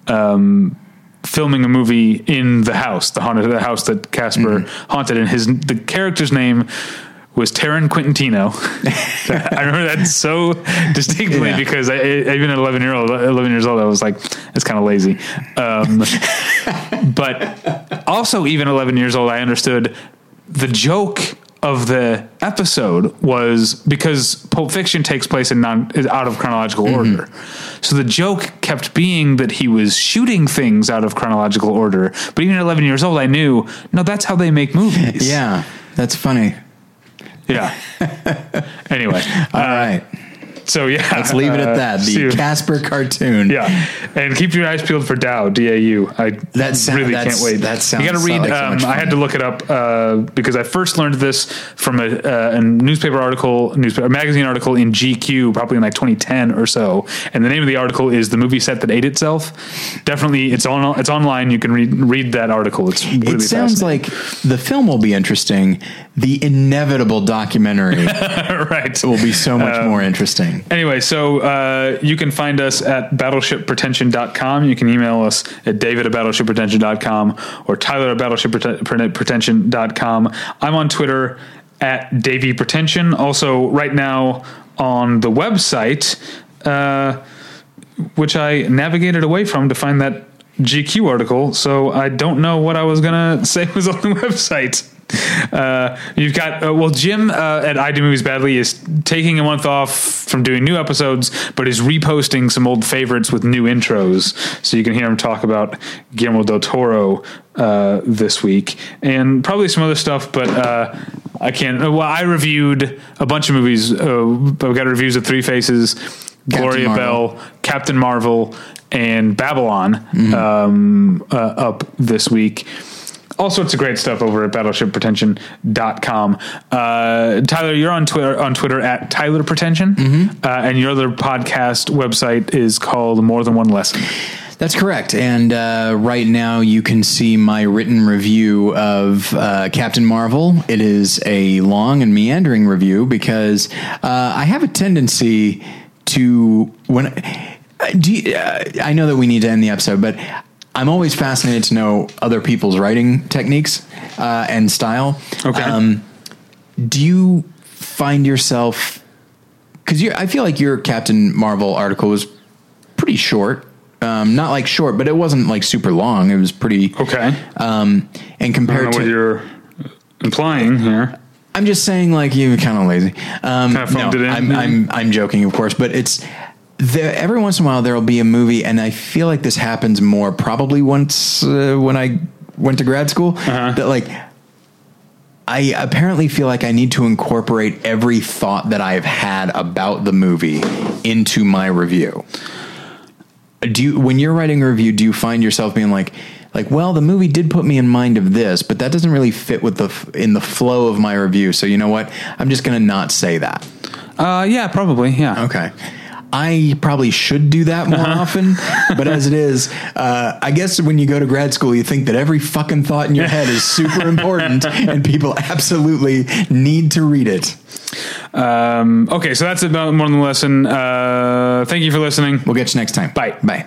um, filming a movie in the house, the haunted the house that Casper haunted, and his the character's name was Taryn Quintino. I remember that so distinctly Yeah. because I, I- even at eleven year old, eleven years old, I was like, "It's kind of lazy." Um, but also, even eleven years old, I understood the joke of the episode was because Pulp Fiction takes place in non out of chronological mm-hmm. order. So the joke kept being that he was shooting things out of chronological order. But even at 11 years old, I knew no, that's how they make movies. Yeah, that's funny. yeah. anyway, All uh, right, so yeah, let's leave it uh, at that. The you- Casper cartoon. Yeah, and keep your eyes peeled for DAU. D A U. I That sound- really can't wait. that sounds You got to read. like um, much I had to look it up uh, because I first learned this from a, uh, a newspaper article, newspaper a magazine article in GQ, probably in like 2010 or so. And the name of the article is "The Movie Set That Ate Itself." Definitely, it's on. It's online. You can read read that article. It's really It sounds like the film will be interesting. The inevitable documentary right. will be so much Um, more interesting. Anyway, so uh, you can find us at battleshippretension.com. You can email us at david at battleshippretension.com or tyler at battleshippretension.com. I'm on Twitter at Davy Pretension. Also, right now on the website, uh, which I navigated away from to find that GQ article, so I don't know what I was going to say was on the website. Uh, you've got uh, well, Jim uh, at I Do Movies Badly is taking a month off from doing new episodes, but is reposting some old favorites with new intros, so you can hear him talk about Guillermo del Toro uh, this week and probably some other stuff. But uh, I can't. Well, I reviewed a bunch of movies. Uh, I've got reviews of Three Faces, Gloria Marvel. Bell, Captain Marvel, and Babylon um, uh, up this week. All sorts of great stuff over at battleshippretension.com. Uh, Tyler, you're on Twitter on Twitter at Tyler Pretension, uh, and your other podcast website is called More Than One Lesson. That's correct. And uh, right now, you can see my written review of uh, Captain Marvel. It is a long and meandering review because uh, I have a tendency to when. uh, Do you, uh, I know that we need to end the episode, but I'm always fascinated to know other people's writing techniques uh, and style. Okay. Um, do you find yourself because I feel like your Captain Marvel article was pretty short. Um, not like short, but it wasn't like super long. It was pretty Okay. Um, and I don't compared know what to, you're implying here. I'm just saying like you're kind of lazy. Um, Kinda phoned no, I'm. I'm I'm joking, of course, but it's there. Every once in a while, there will be a movie, and I feel like this happens more probably once uh, when I went to grad school. Uh-huh. That like. I apparently feel like I need to incorporate every thought that I've had about the movie into my review. Do you, when you're writing a review, do you find yourself being like, like, well, the movie did put me in mind of this, but that doesn't really fit with the f- in the flow of my review. So you know what? I'm just going to not say that. Uh, yeah, probably. Yeah. Okay. I probably should do that more Uh-huh. often, but as it is, uh, I guess when you go to grad school, you think that every fucking thought in your head is super important, and people absolutely need to read it. Um, okay, so that's about more than the lesson. Uh, thank you for listening. We'll get you next time. Bye. Bye.